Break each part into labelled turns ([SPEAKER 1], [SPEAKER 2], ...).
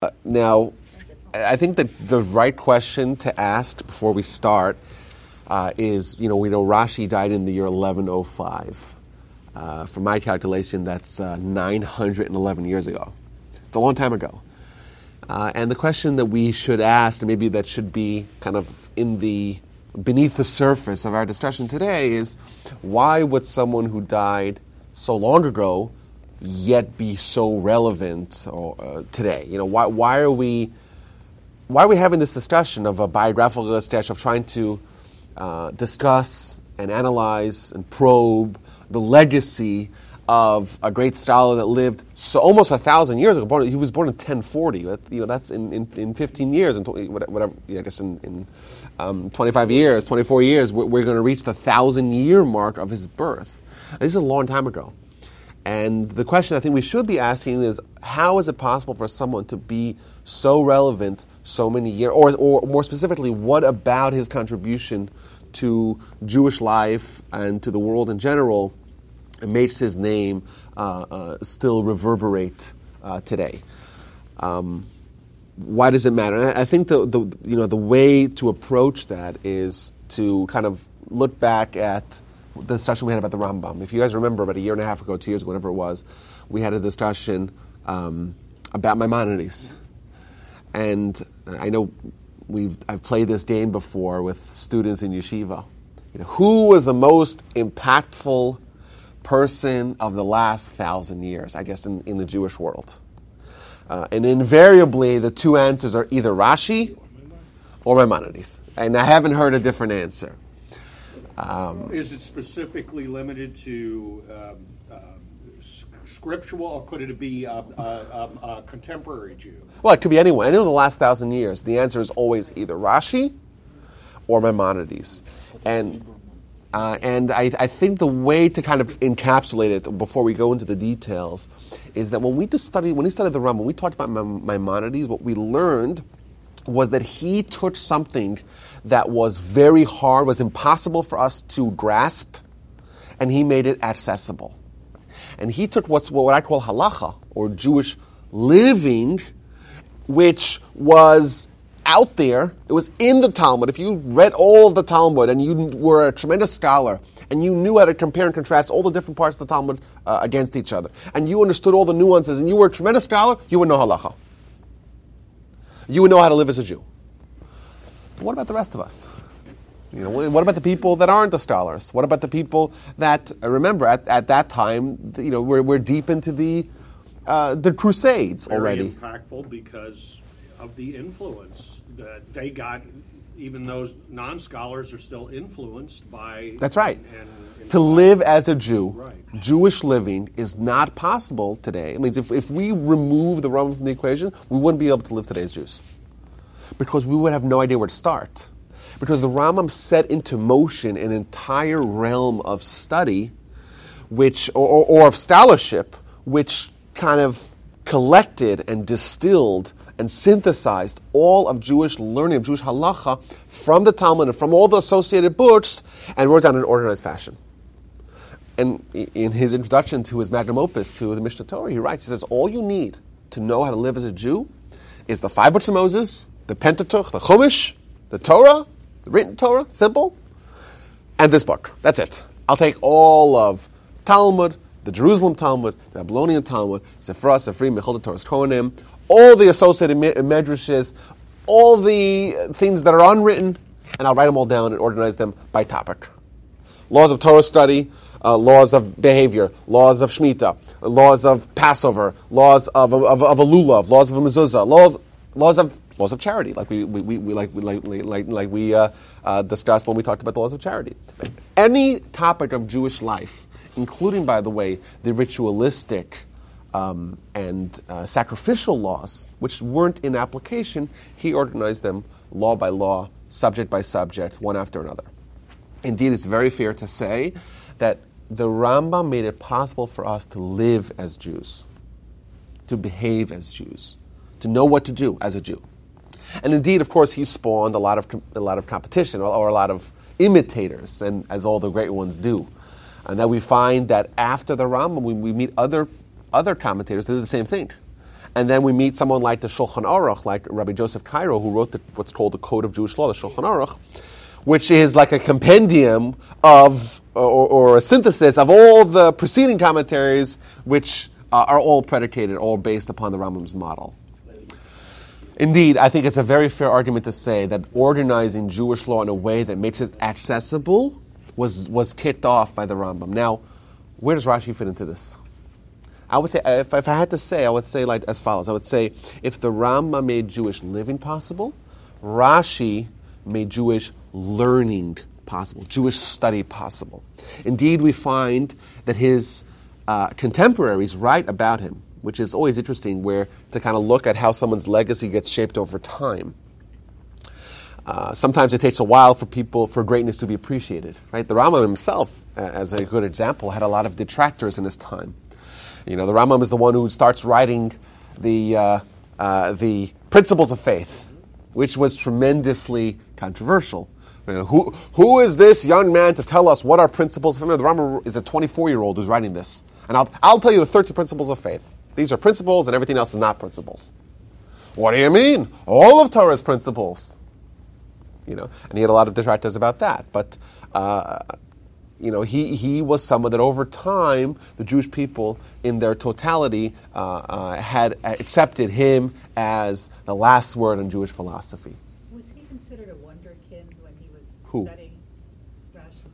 [SPEAKER 1] Uh, now, I think that the right question to ask before we start uh, is, you know, we know Rashi died in the year 1105. Uh, from my calculation, that's uh, 911 years ago. It's a long time ago. Uh, and the question that we should ask, and maybe that should be kind of in the beneath the surface of our discussion today, is why would someone who died so long ago yet be so relevant or, uh, today? You know, why, why are we why are we having this discussion of a biographical discussion of trying to uh, discuss and analyze and probe the legacy of a great scholar that lived so almost a thousand years ago. He was born in 1040. you know, that's in, in, in 15 years, and whatever, I guess in, in um, 25 years, 24 years, we're, we're going to reach the thousand year mark of his birth. This is a long time ago. And the question I think we should be asking is how is it possible for someone to be so relevant so many years? Or, or more specifically, what about his contribution to Jewish life and to the world in general makes his name uh, uh, still reverberate uh, today? Um, why does it matter? And I think the, the, you know, the way to approach that is to kind of look back at the discussion we had about the Rambam. If you guys remember, about a year and a half ago, two years, whatever it was, we had a discussion um, about Maimonides. And I know we've, I've played this game before with students in yeshiva. You know, who was the most impactful person of the last thousand years, I guess, in, in the Jewish world? Uh, and invariably, the two answers are either Rashi or Maimonides. And I haven't heard a different answer.
[SPEAKER 2] Um, Is it specifically limited to um, uh, scriptural, or could it be a, a, a, contemporary Jew?
[SPEAKER 1] Well, it could be anyone. Anyone in the last thousand years. The answer is always either Rashi or Maimonides. And uh, and I, I, think the way to kind of encapsulate it before we go into the details is that when we just studied, when we studied the Rambam, when we talked about Maimonides, what we learned was that he took something that was very hard, was impossible for us to grasp, and he made it accessible. And he took what's what I call halacha, or Jewish living, which was out there. It was in the Talmud. If you read all of the Talmud and you were a tremendous scholar and you knew how to compare and contrast all the different parts of the Talmud uh, against each other, and you understood all the nuances, and you were a tremendous scholar, you would know halacha. You would know how to live as a Jew. But what about the rest of us? You know, what about the people that aren't the scholars? What about the people that remember at, at that time? You know, we're, we're deep into the uh, the Crusades
[SPEAKER 2] Very
[SPEAKER 1] already.
[SPEAKER 2] Impactful because of the influence that they got. Even those non-scholars are still influenced by.
[SPEAKER 1] That's right. And, and to live as a Jew,
[SPEAKER 2] right.
[SPEAKER 1] Jewish living is not possible today. It means if, if we remove the Rambam from the equation, we wouldn't be able to live today as Jews because we would have no idea where to start. Because the Rambam set into motion an entire realm of study, which or, or, of scholarship, which kind of collected and distilled and synthesized all of Jewish learning, of Jewish halacha, from the Talmud and from all the associated books, and wrote down in an organized fashion. And in his introduction to his magnum opus, to the Mishnah Torah, he writes, he says, all you need to know how to live as a Jew is the five books of Moses, the Pentateuch, the Chumash, the Torah, the written Torah, simple, and this book. That's it. I'll take all of Talmud, the Jerusalem Talmud, the Babylonian Talmud, Sifra, Sifri, Mechilta, Torah, Kohanim, all the associated medrashes, all the things that are unwritten, and I'll write them all down and organize them by topic. Laws of Torah study, uh, laws of behavior, laws of Shemitah, laws of Passover, laws of, of, of a lulav, laws of a mezuzah, laws, laws of laws of charity, like we, we, we, we like, like, like, like we uh, uh, discussed when we talked about the laws of charity. Any topic of Jewish life, including, by the way, the ritualistic um, and uh, sacrificial laws, which weren't in application, he organized them law by law, subject by subject, one after another. Indeed, it's very fair to say that the Rambam made it possible for us to live as Jews, to behave as Jews, to know what to do as a Jew. And indeed, of course, he spawned a lot of, a lot of competition or, a lot of imitators, and as all the great ones do. And that we find that after the Rambam, we, we meet other, other commentators that do the same thing. And then we meet someone like the Shulchan Aruch, like Rabbi Joseph Karo, who wrote the, what's called the Code of Jewish Law, the Shulchan Aruch, which is like a compendium of, or, or a synthesis of all the preceding commentaries, which uh, are all predicated, all based upon the Rambam's model. Indeed, I think it's a very fair argument to say that organizing Jewish law in a way that makes it accessible was, was kicked off by the Rambam. Now, where does Rashi fit into this? I would say, if, if I had to say, I would say like as follows. I would say, if the Rambam made Jewish living possible, Rashi made Jewish learning possible, Jewish study possible. Indeed, we find that his uh, contemporaries write about him, which is always interesting, where to kind of look at how someone's legacy gets shaped over time. Uh, sometimes it takes a while for people for greatness to be appreciated. Right, the Rambam himself, as a good example, had a lot of detractors in his time. You know, the Rambam is the one who starts writing the uh, uh the principles of faith, which was tremendously controversial. You know, who who is this young man to tell us what our principles faith? The Rambam is a 24 year old who's writing this, and I'll I'll tell you the 30 principles of faith. These are principles, and everything else is not principles. What do you mean? All of Torah's principles you know, and he had a lot of detractors about that. But uh, you know, he, he was someone that over time, the Jewish people in their totality uh, uh, had accepted him as the last word in Jewish philosophy.
[SPEAKER 3] Was he considered a wonderkind when he was
[SPEAKER 1] Who?
[SPEAKER 3] studying Rashi?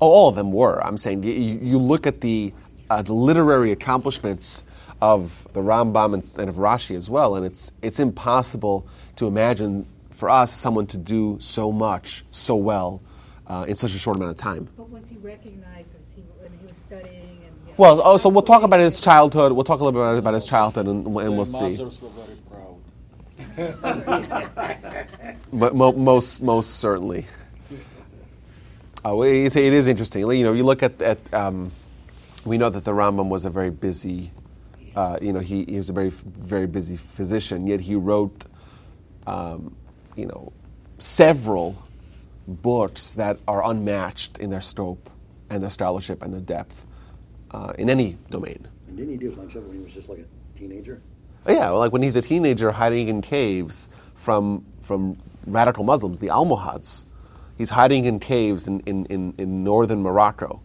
[SPEAKER 1] Oh, all of them were. I'm saying you, you look at the, uh, the literary accomplishments of the Rambam and, and of Rashi as well, and it's, it's impossible to imagine for us, someone to do so much, so well, uh, in such a short amount of time.
[SPEAKER 3] But was he recognized as he, when he was studying? And, you
[SPEAKER 1] Well, oh, so we'll talk about his childhood. We'll talk a little bit about his childhood, and, and we'll see.
[SPEAKER 4] Mothers were very proud.
[SPEAKER 1] But mo- most, most certainly. Oh, it, it is interesting. You know, you look at, at um, we know that the Rambam was a very busy, uh, you know, he, he was a very, very busy physician. Yet he wrote um, you know, several books that are unmatched in their scope and their scholarship and their depth uh, in any domain.
[SPEAKER 5] And didn't he do a bunch of it when he was just like a teenager?
[SPEAKER 1] Oh, yeah, well, like when he's a teenager hiding in caves from, from radical Muslims, the Almohads. He's hiding in caves in, in, in, in northern Morocco,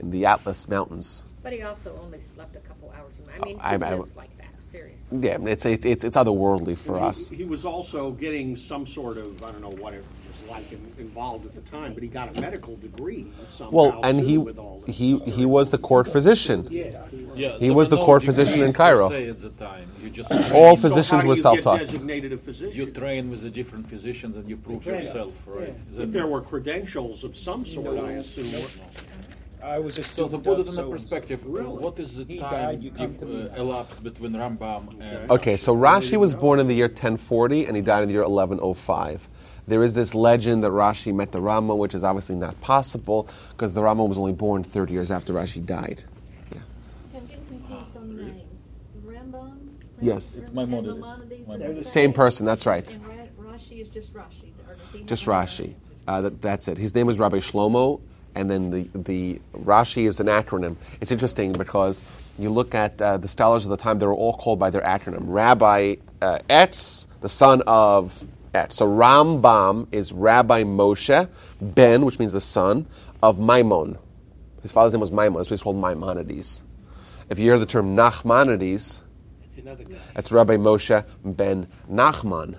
[SPEAKER 1] in the Atlas Mountains.
[SPEAKER 6] But he also only slept a couple hours. a night. I mean,
[SPEAKER 1] I-
[SPEAKER 6] who
[SPEAKER 1] I-
[SPEAKER 6] lives like that? Seriously.
[SPEAKER 1] Yeah, it's, it's, it's, it's otherworldly for
[SPEAKER 2] he,
[SPEAKER 1] us.
[SPEAKER 2] He was also getting some sort of I don't know what it was like in, involved at the time, but he got a medical degree somehow
[SPEAKER 1] Well, and
[SPEAKER 2] too,
[SPEAKER 1] he,
[SPEAKER 2] with all this.
[SPEAKER 1] he, he was the court physician.
[SPEAKER 2] yeah.
[SPEAKER 4] Yeah,
[SPEAKER 1] He
[SPEAKER 4] there
[SPEAKER 1] was the court physician in Cairo.
[SPEAKER 4] At the time, you just
[SPEAKER 1] All
[SPEAKER 2] So
[SPEAKER 1] physicians
[SPEAKER 2] how
[SPEAKER 1] were self-taught.
[SPEAKER 2] Designated a physician.
[SPEAKER 4] you train with the different physicians and you prove
[SPEAKER 5] train
[SPEAKER 4] yourself, right?
[SPEAKER 2] But there were credentials of some sort, I assume.
[SPEAKER 7] I was a
[SPEAKER 4] so to put it in a
[SPEAKER 7] so-and-so.
[SPEAKER 4] perspective, what is the
[SPEAKER 7] He
[SPEAKER 4] time
[SPEAKER 7] died, you come
[SPEAKER 4] dif-
[SPEAKER 7] to
[SPEAKER 4] uh, elapsed between Rambam and
[SPEAKER 1] Okay, so Rashi was born in the year 1040 and he died in the year 1105. There is this legend that Rashi met the Rambam, which is obviously not possible because the Rambam was only born 30 years after Rashi died.
[SPEAKER 8] I'm getting confused on the names. Rambam?
[SPEAKER 1] Yes.
[SPEAKER 8] Ram-
[SPEAKER 4] Maimonides.
[SPEAKER 8] and Maimonides the
[SPEAKER 1] Same person, that's right.
[SPEAKER 8] And Rashi is just Rashi. or does he
[SPEAKER 1] Just Rashi. Uh, that, that's it. His name is Rabbi Shlomo, and then the, the Rashi is an acronym. It's interesting because you look at uh, the scholars of the time, they were all called by their acronym. Rabbi uh, Etz, the son of Etz. So Rambam is Rabbi Moshe Ben, which means the son of Maimon. His father's name was Maimon, so he's called Maimonides. If you hear the term Nachmanides, that's Rabbi Moshe ben Nachman.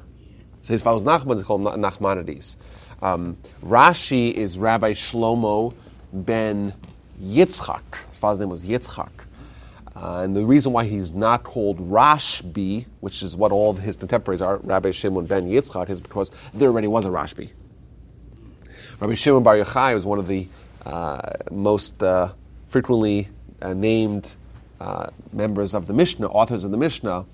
[SPEAKER 1] So his father was Nachman, it's called Nachmanides. Um, Rashi is Rabbi Shlomo ben Yitzchak. His father's name was Yitzchak. Uh, and the reason why he's not called Rashbi, which is what all his contemporaries are, Rabbi Shimon ben Yitzchak, is because there already was a Rashbi. Rabbi Shimon Bar Yochai was one of the uh, most uh, frequently uh, named uh, members of the Mishnah, authors of the Mishnah.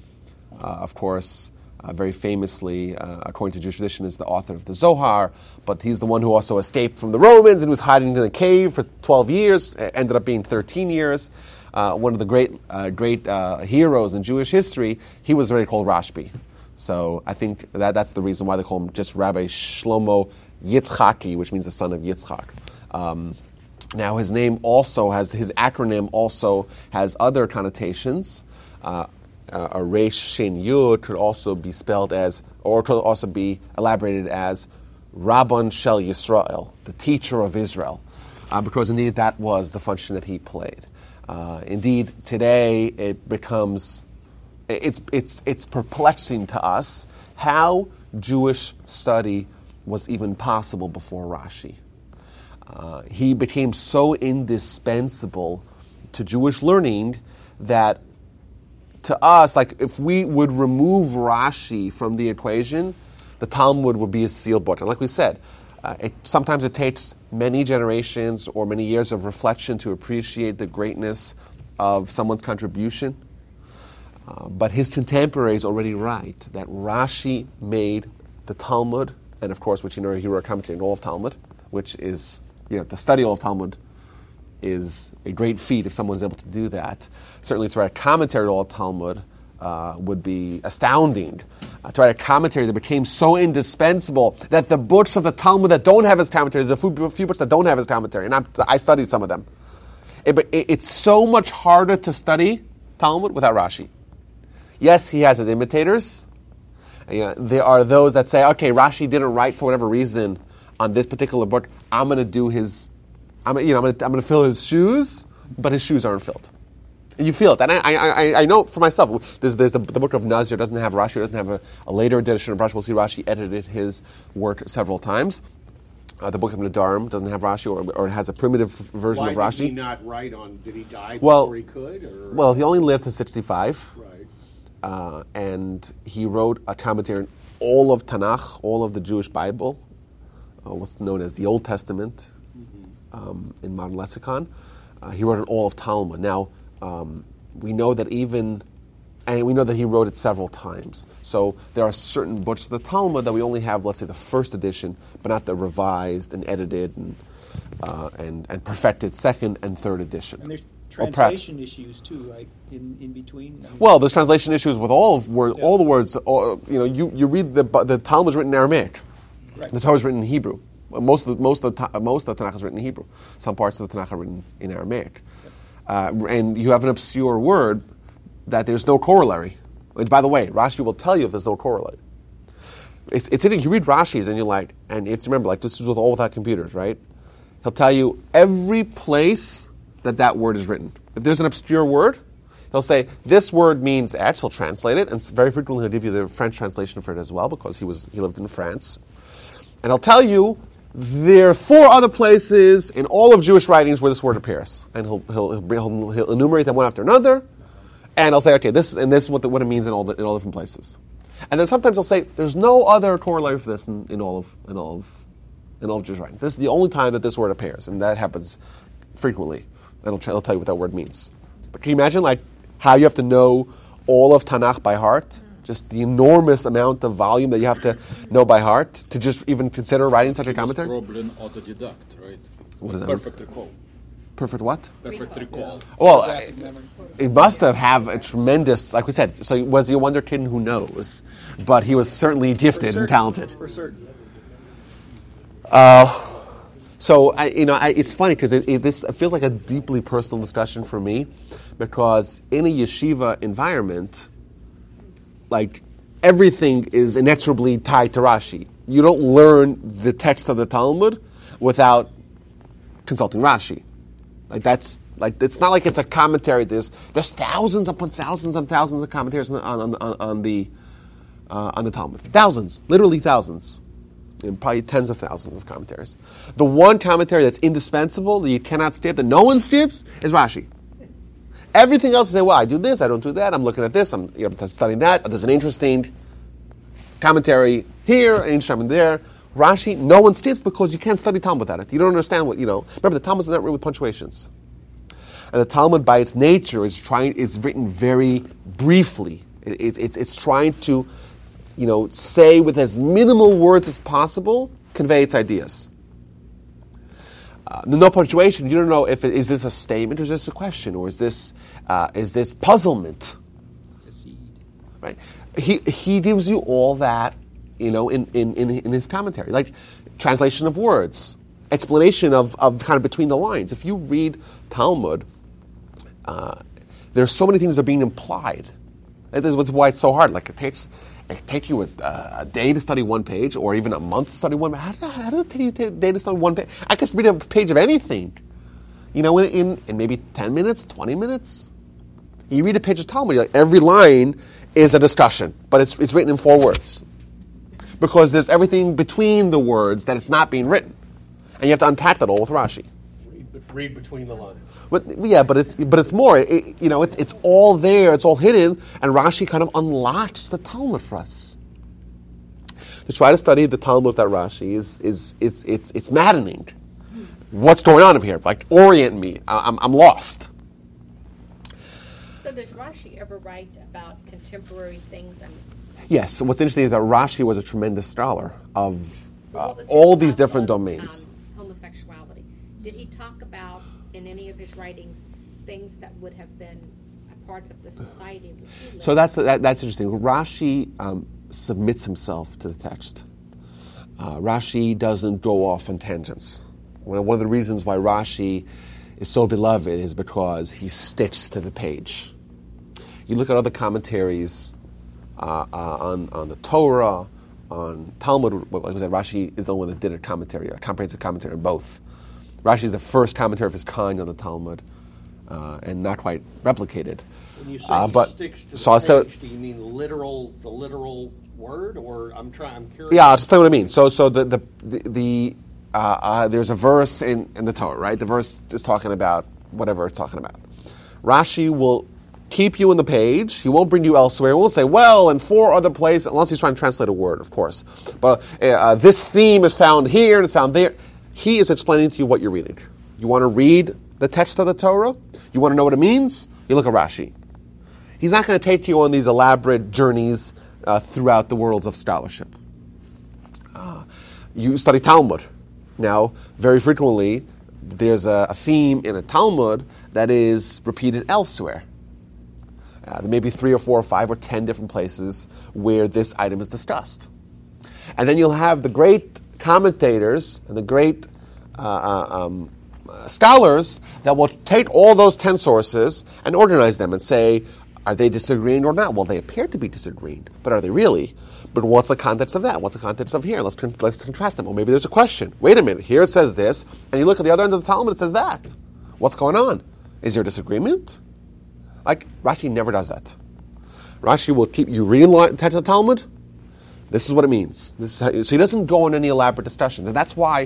[SPEAKER 1] Uh, of course, uh, very famously, uh, according to Jewish tradition, is the author of the Zohar, but he's the one who also escaped from the Romans and was hiding in a cave for 12 years, uh, ended up being 13 years. Uh, one of the great, uh, great uh, heroes in Jewish history, he was already called Rashbi. So I think that, that's the reason why they call him just Rabbi Shlomo Yitzchaki, which means the son of Yitzchak. Um, now his name also has his acronym also has other connotations. Uh, a resh shin yud could also be spelled as, or could also be elaborated as Rabban Shel Yisrael, the teacher of Israel, uh, because indeed that was the function that he played. Uh, indeed, today it becomes it's, it's, it's perplexing to us how Jewish study was even possible before Rashi. Uh, he became so indispensable to Jewish learning that to us, like if we would remove Rashi from the equation, the Talmud would be a sealed book. And like we said, uh, it, sometimes it takes many generations or many years of reflection to appreciate the greatness of someone's contribution. Uh, but his contemporaries already write that Rashi made the Talmud, and of course, which you know he wrote a commentary on all of Talmud, which is you know to study of Talmud is a great feat if someone's able to do that. Certainly, to write a commentary on all Talmud uh, would be astounding. Uh, to write a commentary that became so indispensable that the books of the Talmud that don't have his commentary, the few, few books that don't have his commentary, and I'm, i studied some of them. It, it, it's so much harder to study Talmud without Rashi. Yes, he has his imitators. There are those that say, okay, Rashi didn't write for whatever reason on this particular book. I'm going to do his, I'm, you know, I'm going to fill his shoes, but his shoes aren't filled. You feel it. And I, I, I know for myself, there's, there's the, the, book of Nazir doesn't have Rashi, doesn't have a, a, later edition of Rashi. We'll see Rashi edited his work several times. Uh, the book of Nedarim doesn't have Rashi, or, or it has a primitive version
[SPEAKER 2] Why
[SPEAKER 1] of Rashi.
[SPEAKER 2] did he not write on? Did he die
[SPEAKER 1] well,
[SPEAKER 2] before he could? Or?
[SPEAKER 1] Well, he only lived to 65.
[SPEAKER 2] Right.
[SPEAKER 1] Uh, and he wrote a commentary on all of Tanakh, all of the Jewish Bible, uh, what's known as the Old Testament um, in modern lexicon. Uh, he wrote on all of Talmud. Now, um, we know that even, and we know that he wrote it several times. So there are certain books of the Talmud that we only have, let's say, the first edition, but not the revised and edited and, uh, and, and perfected second and third edition.
[SPEAKER 7] And there's translation issues too, right? In, in between. I mean,
[SPEAKER 1] Well, there's translation issues with all of word,
[SPEAKER 7] Yeah.
[SPEAKER 1] all the words. All, you know, you, you read the the Talmud is written in Aramaic.
[SPEAKER 7] Right.
[SPEAKER 1] The Torah is written in Hebrew. Most of the, most of the, most of the Tanakh is written in Hebrew. Some parts of the Tanakh are written in Aramaic, uh, and you have an obscure word that there's no corollary. And by the way, Rashi will tell you if there's no corollary. It's, it's interesting. You read Rashi's and you're like, and if you remember, like this is with all without computers, right? He'll tell you every place that that word is written. If there's an obscure word, he'll say this word means X. He'll translate it, and very frequently he'll give you the French translation for it as well because he was he lived in France. And he'll tell you there are four other places in all of Jewish writings where this word appears, and he'll he'll, he'll, he'll, enumerate them one after another, and he'll say, okay, this and this is what, the, what it means in all the, in all different places. And then sometimes he'll say, there's no other corollary for this in, in all of in all of in all of Jewish writing. This is the only time that this word appears, and that happens frequently. And it'll, it'll tell you what that word means. But can you imagine, like, how you have to know all of Tanakh by heart? Just the enormous amount of volume that you have to know by heart to just even consider writing such a commentary?
[SPEAKER 4] probably an autodidact, right?
[SPEAKER 1] What does that mean?
[SPEAKER 4] Perfect recall.
[SPEAKER 1] Perfect what?
[SPEAKER 4] Perfect recall.
[SPEAKER 1] Well, I- it must have have a tremendous, like we said. So was he a wonder kid? Who knows? But he was certainly
[SPEAKER 7] for
[SPEAKER 1] gifted and talented.
[SPEAKER 7] For certain.
[SPEAKER 1] Uh, so I, you know, I, it's funny because it, it, this feels like a deeply personal discussion for me, because in a yeshiva environment, like everything is inexorably tied to Rashi. You don't learn the text of the Talmud without consulting Rashi. Like that's like it's not like it's a commentary. There's there's thousands upon thousands and thousands of commentaries on on, on, on the uh, on the Talmud. Thousands, literally thousands, and probably tens of thousands of commentaries. The one commentary that's indispensable that you cannot skip, that no one skips, is Rashi. Everything else, you say, well, I do this, I don't do that. I'm looking at this, I'm you know, studying that. There's an interesting commentary here, an interesting there. Rashi, no one skips because you can't study Talmud without it. You don't understand what you know. Remember, the Talmud is not written with punctuations. And the Talmud, by its nature, is trying. It's written very briefly. It, it, it's it's trying to, you know, say with as minimal words as possible, convey its ideas. Uh, no punctuation. You don't know if it, is this a statement or is this a question or is this uh, is this puzzlement,
[SPEAKER 7] It's a seed.
[SPEAKER 1] right? He he gives you all that, you know, in in, in, in his commentary, like translation of words, explanation of, of kind of between the lines. If you read Talmud, uh, there's so many things that are being implied That is why it's so hard. Like it takes it take you a, a day to study one page, or even a month to study one. How, how does it take you a day to study one page? I could read a page of anything, you know, in, in, in maybe ten minutes, twenty minutes. You read a page of Talmud, like every line is a discussion, but it's it's written in four words because there's everything between the words that it's not being written, and you have to unpack that all with Rashi.
[SPEAKER 2] Read, read between the lines.
[SPEAKER 1] But yeah, but it's but it's more. It, you know, it's it's all there. It's all hidden, and Rashi kind of unlocks the Talmud for us. To try to study the Talmud without Rashi is is it's it's it's maddening. What's going on over here? Like orient me. I- I'm I'm lost.
[SPEAKER 6] So does Rashi ever write about contemporary things and?
[SPEAKER 1] Yes. What's interesting is that Rashi was a tremendous scholar of uh,
[SPEAKER 6] what
[SPEAKER 1] all these different domains.
[SPEAKER 6] um, homosexuality. Did he talk writings things that would have been a part of the society in which he lived?
[SPEAKER 1] So that's that, that's interesting. Rashi um, submits himself to the text. Uh, Rashi doesn't go off on tangents. One one of the reasons why Rashi is so beloved is because he sticks to the page. You look at other commentaries uh, uh, on on the Torah, on Talmud. Like I said, Rashi is the only one that did a commentary, a comprehensive commentary on both. Rashi is the first commentary of his kind on the Talmud, uh, and not quite replicated.
[SPEAKER 2] When you say
[SPEAKER 1] Uh, but-
[SPEAKER 2] sticks to the
[SPEAKER 1] so I said-
[SPEAKER 2] page, do you mean literal, the literal word, or I'm trying? I'm curious.
[SPEAKER 1] Yeah, I'll explain what I mean. So, so the the the, the uh, uh, there's a verse in, in the Torah, right? The verse is talking about whatever it's talking about. Rashi will keep you in the page. He won't bring you elsewhere. He won't say, well, in four other places, unless he's trying to translate a word, of course. But uh, uh, this theme is found here and it's found there. He is explaining to you what you're reading. You want to read the text of the Torah? You want to know what it means? You look at Rashi. He's not going to take you on these elaborate journeys uh, throughout the worlds of scholarship. Uh, you study Talmud. Now, very frequently, there's a, a theme in a Talmud that is repeated elsewhere. Uh, there may be three or four or five or ten different places where this item is discussed. And then you'll have the great commentators and the great uh, uh, um, scholars that will take all those 10 sources and organize them and say, are they disagreeing or not? Well, they appear to be disagreeing, but are they really? But what's the context of that? What's the context of here? Let's, con- let's contrast them. Well, maybe there's a question. Wait a minute, here it says this, and you look at the other end of the Talmud, it says that. What's going on? Is there a disagreement? Like, Rashi never does that. Rashi will keep you reading the text of the Talmud, this is what it means. This is how, so he doesn't go on any elaborate discussions, and that's why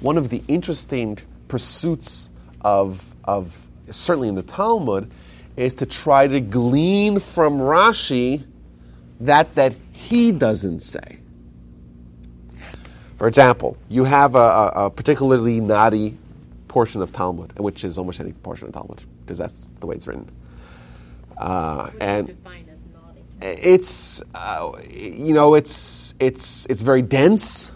[SPEAKER 1] one of the interesting pursuits of, of certainly in the Talmud is to try to glean from Rashi that that he doesn't say. For example, you have a, a, a particularly naughty portion of Talmud, which is almost any portion of Talmud, because that's the way it's written. Uh,
[SPEAKER 6] What do you
[SPEAKER 1] and
[SPEAKER 6] define as naughty?
[SPEAKER 1] It's uh, you know it's it's it's very dense.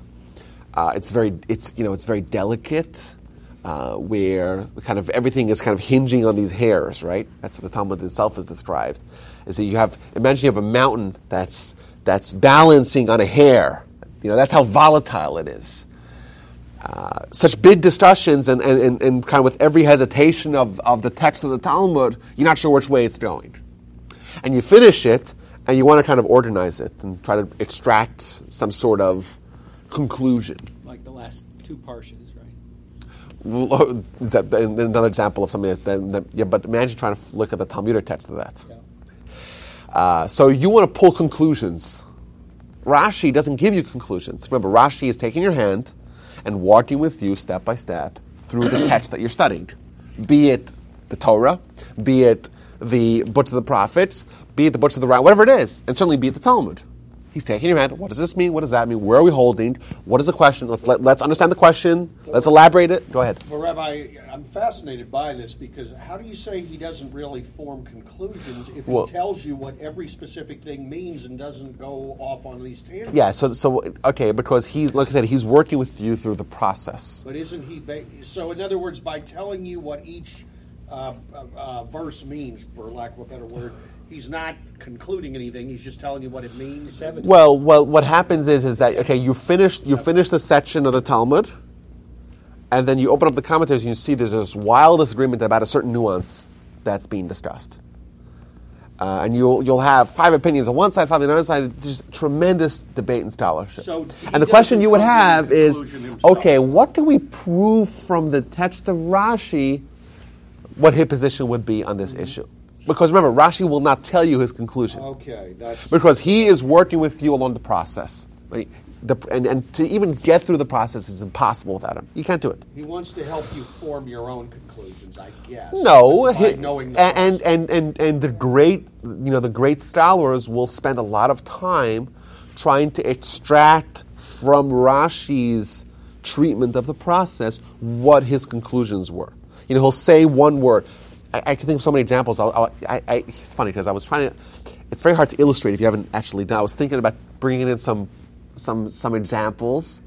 [SPEAKER 1] Uh, it's very it's you know it's very delicate, uh, where kind of everything is kind of hinging on these hairs, right? That's what the Talmud itself is described. Is that you have imagine you have a mountain that's that's balancing on a hair. You know that's how volatile it is. Uh, such big discussions and, and, and, and kind of with every hesitation of, of the text of the Talmud, you're not sure which way it's going and you finish it and you want to kind of organize it and try to extract some sort of conclusion.
[SPEAKER 7] Like the last two parshas, right?
[SPEAKER 1] Well, is that another example of something that, that, that- yeah, but imagine trying to look at the Talmudic text of that.
[SPEAKER 7] Yeah.
[SPEAKER 1] Uh, so you want to pull conclusions. Rashi doesn't give you conclusions. Remember, Rashi is taking your hand and walking with you step by step through the text that you're studying, be it the Torah, be it the books of the prophets, be it the books of the right, whatever it is, and certainly be it the Talmud. He's taking your hand. What does this mean? What does that mean? Where are we holding? What is the question? Let's let, let's understand the question. Let's elaborate it. Go ahead.
[SPEAKER 2] Well, Rabbi, I'm fascinated by this because how do you say he doesn't really form conclusions if
[SPEAKER 1] Well-
[SPEAKER 2] he tells you what every specific thing means and doesn't go off on these tangents?
[SPEAKER 1] Yeah. So so okay, because he's like I said, he's working with you through the process.
[SPEAKER 2] But isn't he? Ba- so, in other words, by telling you what each uh, uh, uh, verse means, for lack of a better word, he's not concluding anything. He's just telling you what it means.
[SPEAKER 7] Seven.
[SPEAKER 1] Well, well, what happens is is that okay, you finish you finish the section of the Talmud, and then you open up the commentaries and you see there's this wild disagreement about a certain nuance that's being discussed. Uh, and you'll you'll have five opinions on one side, five on the other side. Just tremendous debate and scholarship.
[SPEAKER 2] So
[SPEAKER 1] and the question you would
[SPEAKER 2] come to the
[SPEAKER 1] have is,
[SPEAKER 2] himself.
[SPEAKER 1] okay, what can we prove from the text of Rashi? What his position would be on this mm-hmm. issue? Because remember, Rashi will not tell you his conclusion
[SPEAKER 2] Okay, that's.
[SPEAKER 1] because he is working with you along the process. Right? The, and, and to even get through the process is impossible without him. You can't do it.
[SPEAKER 2] He wants to help you form your own conclusions, I guess.
[SPEAKER 1] No,
[SPEAKER 2] by
[SPEAKER 1] he-
[SPEAKER 2] knowing
[SPEAKER 1] and, and, and, and the great, you know, the great scholars will spend a lot of time trying to extract from Rashi's treatment of the process what his conclusions were. You know, he'll say one word. I, I can think of so many examples. I'll, I'll, I, I, it's funny because I was trying to. It's very hard to illustrate if you haven't actually done. I was thinking about bringing in some, some, some examples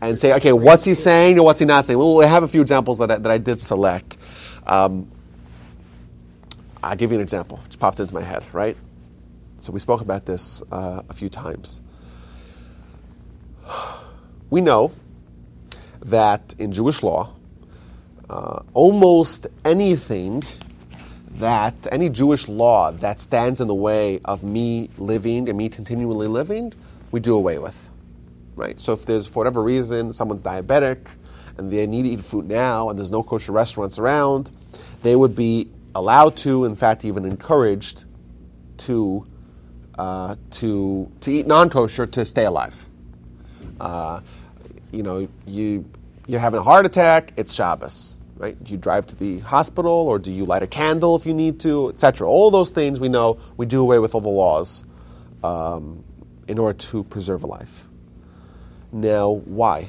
[SPEAKER 1] and say, okay, what's he saying or what's he not saying? Well, we have a few examples that I, that I did select. Um, I'll give you an example. It popped into my head, right? So we spoke about this uh, a few times. We know that in Jewish law, uh, almost anything that any Jewish law that stands in the way of me living and me continually living, we do away with. Right? So if there's, for whatever reason, someone's diabetic and they need to eat food now and there's no kosher restaurants around, they would be allowed to, in fact, even encouraged to, uh, to, to eat non kosher to stay alive. Uh, you know, you, you're having a heart attack, it's Shabbos, right? Do you drive to the hospital or do you light a candle if you need to, etc.? All those things we know, we do away with all the laws um, in order to preserve a life. Now, why?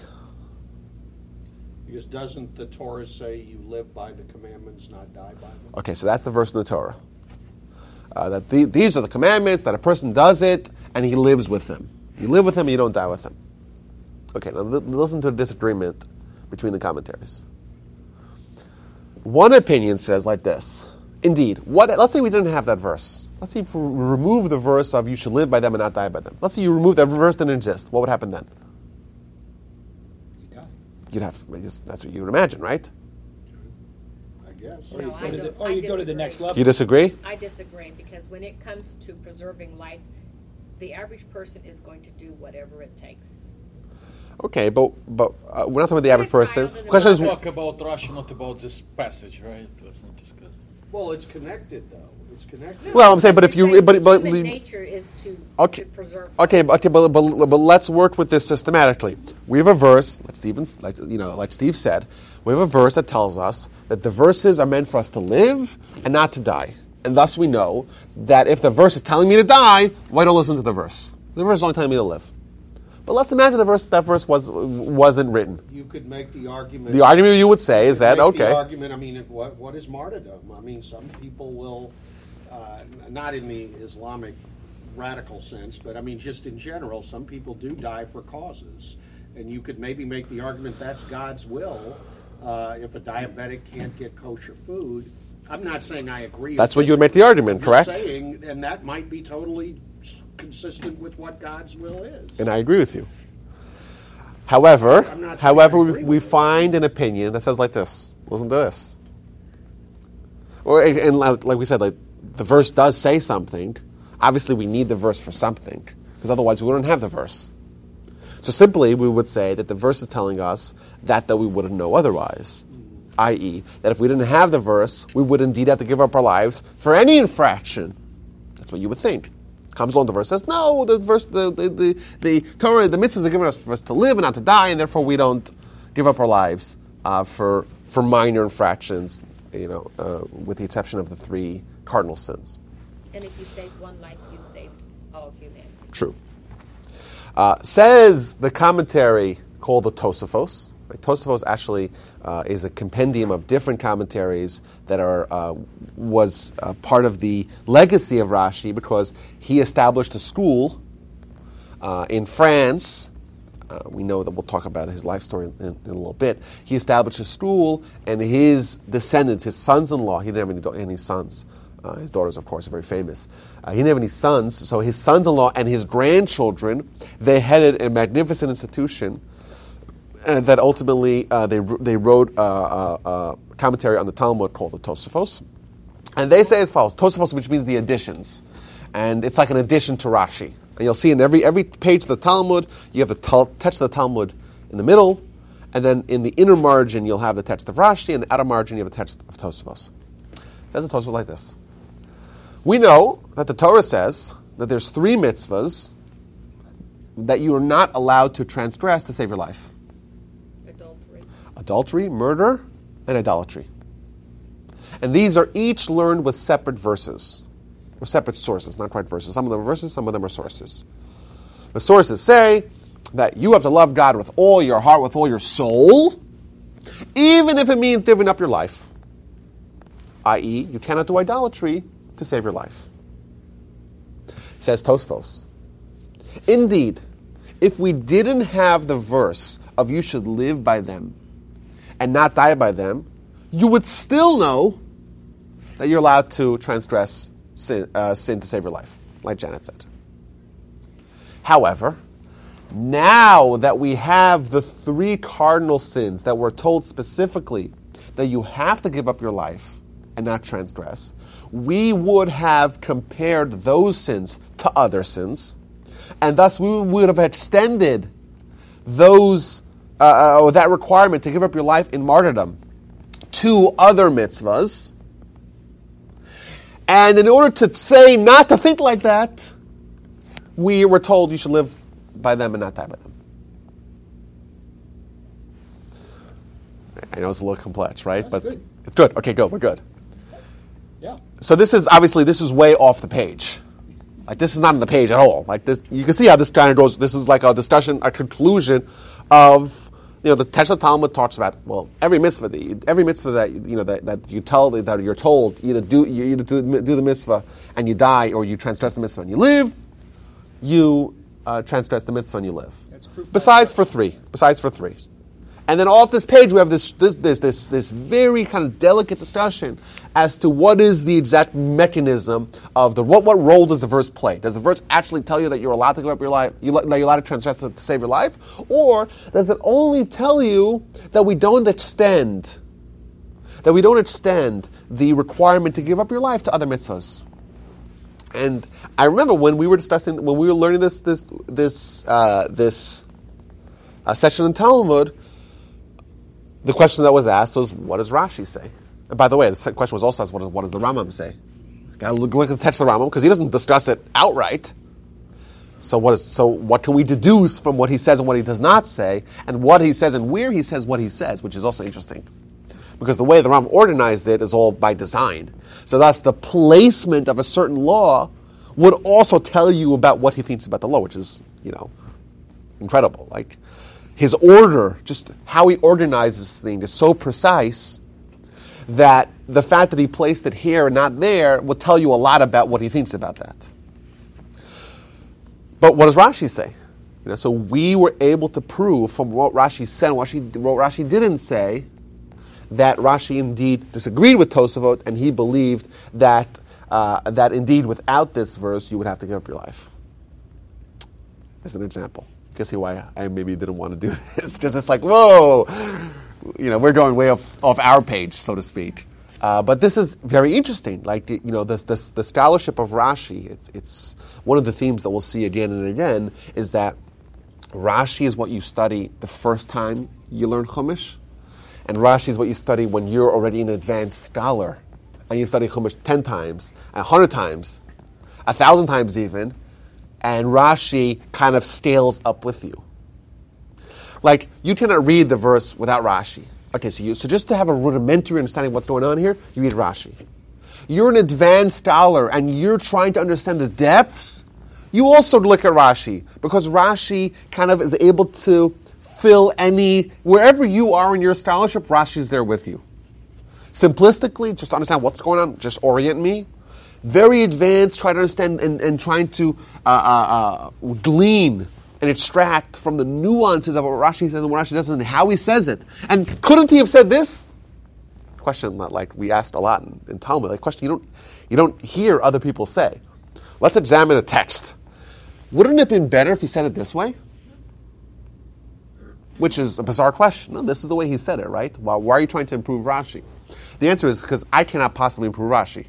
[SPEAKER 2] Because doesn't the Torah say you live by the commandments, not die by them?
[SPEAKER 1] Okay, so that's the verse in the Torah. Uh, that the, these are the commandments, that a person does it and he lives with them. You live with them and you don't die with them. Okay, now li- listen to the disagreement between the commentaries. One opinion says like this. Indeed, what, let's say we didn't have that verse. Let's say if we remove the verse of you should live by them and not die by them. Let's say you remove that verse didn't exist. What would happen then?
[SPEAKER 7] You die.
[SPEAKER 1] You'd have, that's what you would imagine, right?
[SPEAKER 2] I guess.
[SPEAKER 7] Or you go to the, or you go to the next level.
[SPEAKER 1] You disagree?
[SPEAKER 6] I disagree, because when it comes to preserving life, the average person is going to do whatever it takes.
[SPEAKER 1] Okay, but, but uh, we're not talking about the average person.
[SPEAKER 6] child
[SPEAKER 1] The question is,
[SPEAKER 4] Talk about Rashi, not about this passage, right? Let's not discuss.
[SPEAKER 2] Well, it's connected, though. It's connected.
[SPEAKER 1] Well, I'm saying, but if you, but, but
[SPEAKER 6] Human nature is to,
[SPEAKER 1] Okay.
[SPEAKER 6] to preserve.
[SPEAKER 1] Okay, but- okay, but, but, but let's work with this systematically. We have a verse, like Stevens, like you know, like Steve said, we have a verse that tells us that the verses are meant for us to live and not to die. And thus we know that if the verse is telling me to die, why don't listen to the verse? The verse is only telling me to live. But let's imagine the verse that verse was wasn't written.
[SPEAKER 2] You could make the argument.
[SPEAKER 1] The argument you would say is that
[SPEAKER 2] make The
[SPEAKER 1] okay,
[SPEAKER 2] argument. I mean, what what is martyrdom? I mean, some people will, uh, not in the Islamic radical sense, but I mean, just in general, some people do die for causes, and you could maybe make the argument that's God's will. Uh, if a diabetic can't get kosher food, I'm not saying I agree.
[SPEAKER 1] That's what you would make the argument, correct?
[SPEAKER 2] Saying, and that might be totally consistent with what God's will is.
[SPEAKER 1] and I agree with you. However,
[SPEAKER 2] I'm not saying
[SPEAKER 1] however, we, we find an opinion that says like this. Listen to this. Or, and- like like we said, like the verse does say something. Obviously, we need the verse for something because otherwise we wouldn't have the verse. So simply, we would say that the verse is telling us that that we wouldn't know otherwise, i.e., that if we didn't have the verse, we would indeed have to give up our lives for any infraction. That's what you would think. Comes along the verse says, no, the verse, the, the, the, the Torah, the mitzvahs are given us for us to live and not to die, and therefore we don't give up our lives uh, for for minor infractions, you know, uh, with the exception of the three cardinal sins.
[SPEAKER 6] And if you save one life, you've saved all of humanity.
[SPEAKER 1] True. Uh, says the commentary called the Tosafos. Right? Actually uh, is a compendium of different commentaries that are uh, was uh, part of the legacy of Rashi because he established a school uh, in France. Uh, we know that we'll talk about his life story in, in a little bit. He established a school, and his descendants, his sons-in-law, he didn't have any, any sons. Uh, his daughters, of course, are very famous. Uh, he didn't have any sons, so his sons-in-law and his grandchildren, they headed a magnificent institution uh, that ultimately uh, they, they wrote a, uh, uh, commentary on the Talmud called the Tosafos. And they say as follows Tosafos, which means the additions. And it's like an addition to Rashi. And you'll see in every, every page of the Talmud, you have the tal- text of the Talmud in the middle, and then in the inner margin, you'll have the text of Rashi, and the outer margin, you have the text of Tosafos. There's a Tosafos like this. We know that the Torah says that there's three mitzvahs that you are not allowed to transgress to save your life
[SPEAKER 6] Adultery.
[SPEAKER 1] murder, and idolatry. And these are each learned with separate verses, or separate sources, not quite verses. Some of them are verses, some of them are sources. The sources say that you have to love God with all your heart, with all your soul, even if it means giving up your life. I.e., you cannot do idolatry to save your life. Says Tosfos. Indeed, if we didn't have the verse of you should live by them and not die by them, you would still know that you're allowed to transgress sin, uh, sin to save your life, like Janet said. However, now that we have the three cardinal sins that we're told specifically that you have to give up your life and not transgress, we would have compared those sins to other sins, and thus we would have extended those uh, or that requirement to give up your life in martyrdom to other mitzvahs. And in order to say not to think like that, we were told you should live by them and not die by them. I know it's a little complex, right?
[SPEAKER 7] That's
[SPEAKER 1] but
[SPEAKER 7] good.
[SPEAKER 1] it's good. Okay, good. We're good.
[SPEAKER 7] Yeah.
[SPEAKER 1] So this is obviously this is way off the page. Like this is not on the page at all. Like this, you can see how this kind of goes. This is like a discussion, a conclusion of you know the text Talmud talks about well every mitzvah, that every mitzvah that you know that, that you tell that you're told either do you either do, do the mitzvah and you die or you transgress the mitzvah and you live, you uh, transgress the mitzvah and you live.
[SPEAKER 7] That's proof by
[SPEAKER 1] Besides for three. Besides for three. And then off this page, we have this, this, this, this, this very kind of delicate discussion as to what is the exact mechanism of the what, what role does the verse play? Does the verse actually tell you that you're allowed to give up your life, you, that you're allowed to transgress to, to save your life, or does it only tell you that we don't extend, that we don't extend the requirement to give up your life to other mitzvahs? And I remember when we were discussing, when we were learning this, this, this, uh, this uh, section in Talmud, the question that was asked was, what does Rashi say? And by the way, the question was also asked, what does, what does the Rambam say? Got to look, look at the text of the Rambam because he doesn't discuss it outright. So what is so what can we deduce from what he says and what he does not say, and what he says and where he says what he says, which is also interesting, because the way the Rambam organized it is all by design. So thus the placement of a certain law would also tell you about what he thinks about the law, which is you know incredible. Like his order, just how he organizes things, is so precise that the fact that he placed it here and not there will tell you a lot about what he thinks about that. But what does Rashi say? You know, so we were able to prove from what Rashi said and what, what Rashi didn't say that Rashi indeed disagreed with Tosafot and he believed that, uh, that indeed without this verse you would have to give up your life. As an example. Can see why I maybe didn't want to do this. Because it's like, whoa, you know, we're going way off, off our page, so to speak. Uh, but this is very interesting. Like, you know, this, this, the scholarship of Rashi, it's, it's one of the themes that we'll see again and again is that Rashi is what you study the first time you learn Chumash, and Rashi is what you study when you're already an advanced scholar, and you've studied Chumash 10 times, a 100 times, a thousand times even, and Rashi kind of scales up with you. Like, you cannot read the verse without Rashi. Okay, so, you, so just to have a rudimentary understanding of what's going on here, you read Rashi. You're an advanced scholar and you're trying to understand the depths, you also look at Rashi, because Rashi kind of is able to fill any, wherever you are in your scholarship, Rashi's there with you. Simplistically, just understand what's going on, just orient me. Very advanced, trying to understand and, and trying to uh, uh, uh, glean and extract from the nuances of what Rashi says and what Rashi doesn't and how he says it. And couldn't he have said this? Question that like we asked a lot in, in Talmud. Like question you don't you don't hear other people say. Let's examine a text. Wouldn't it have been better if he said it this way? Which is a bizarre question. No, this is the way he said it, right? Why, why are you trying to improve Rashi? The answer is because I cannot possibly improve Rashi.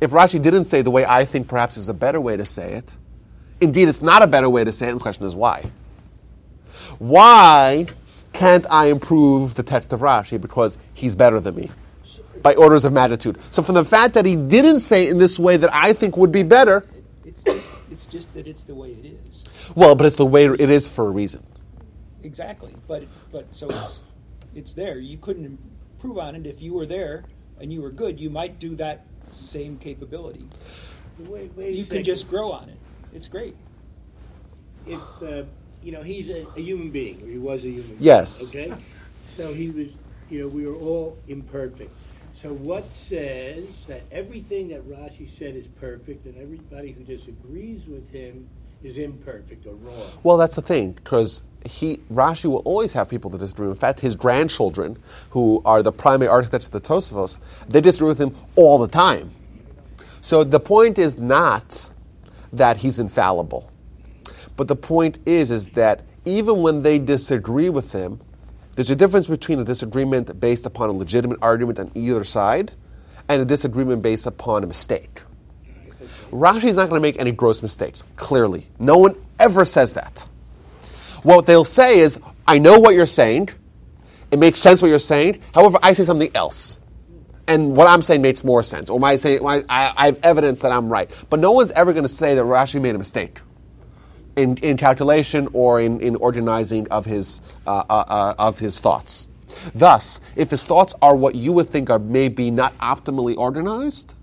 [SPEAKER 1] If Rashi didn't say the way I think perhaps is a better way to say it, indeed it's not a better way to say it, and the question is why? Why can't I improve the text of Rashi because he's better than me? By orders of magnitude. So from the fact that he didn't say it in this way that I think would be better,
[SPEAKER 7] It's just, it's just that it's the way it is.
[SPEAKER 1] well, but it's the way it is for a reason.
[SPEAKER 7] Exactly. But but so it's it's there. You couldn't improve on it if you were there and you were good. You might do that same capability.
[SPEAKER 9] Wait, wait a
[SPEAKER 7] You can just grow on it. It's great.
[SPEAKER 9] if uh, you know he's a, a human being, or he was a human being.
[SPEAKER 1] Yes.
[SPEAKER 9] Okay. So he was. You know, we were all imperfect. So what says that everything that Rashi said is perfect, and everybody who disagrees with him is imperfect or wrong?
[SPEAKER 1] Well, that's the thing, because he Rashi will always have people that disagree. In fact, his grandchildren, who are the primary architects of the Tosafos, they disagree with him all the time. So the point is not that he's infallible, but the point is is that even when they disagree with him, there's a difference between a disagreement based upon a legitimate argument on either side, and a disagreement based upon a mistake. Rashi is not going to make any gross mistakes, clearly. No one ever says that. What they'll say is, I know what you're saying, it makes sense what you're saying, however, I say something else. And what I'm saying makes more sense, or my saying, I, I have evidence that I'm right. But no one's ever going to say that Rashi made a mistake in, in calculation or in, in organizing of his, uh, uh, uh, of his thoughts. Thus, if his thoughts are what you would think are maybe not optimally organized,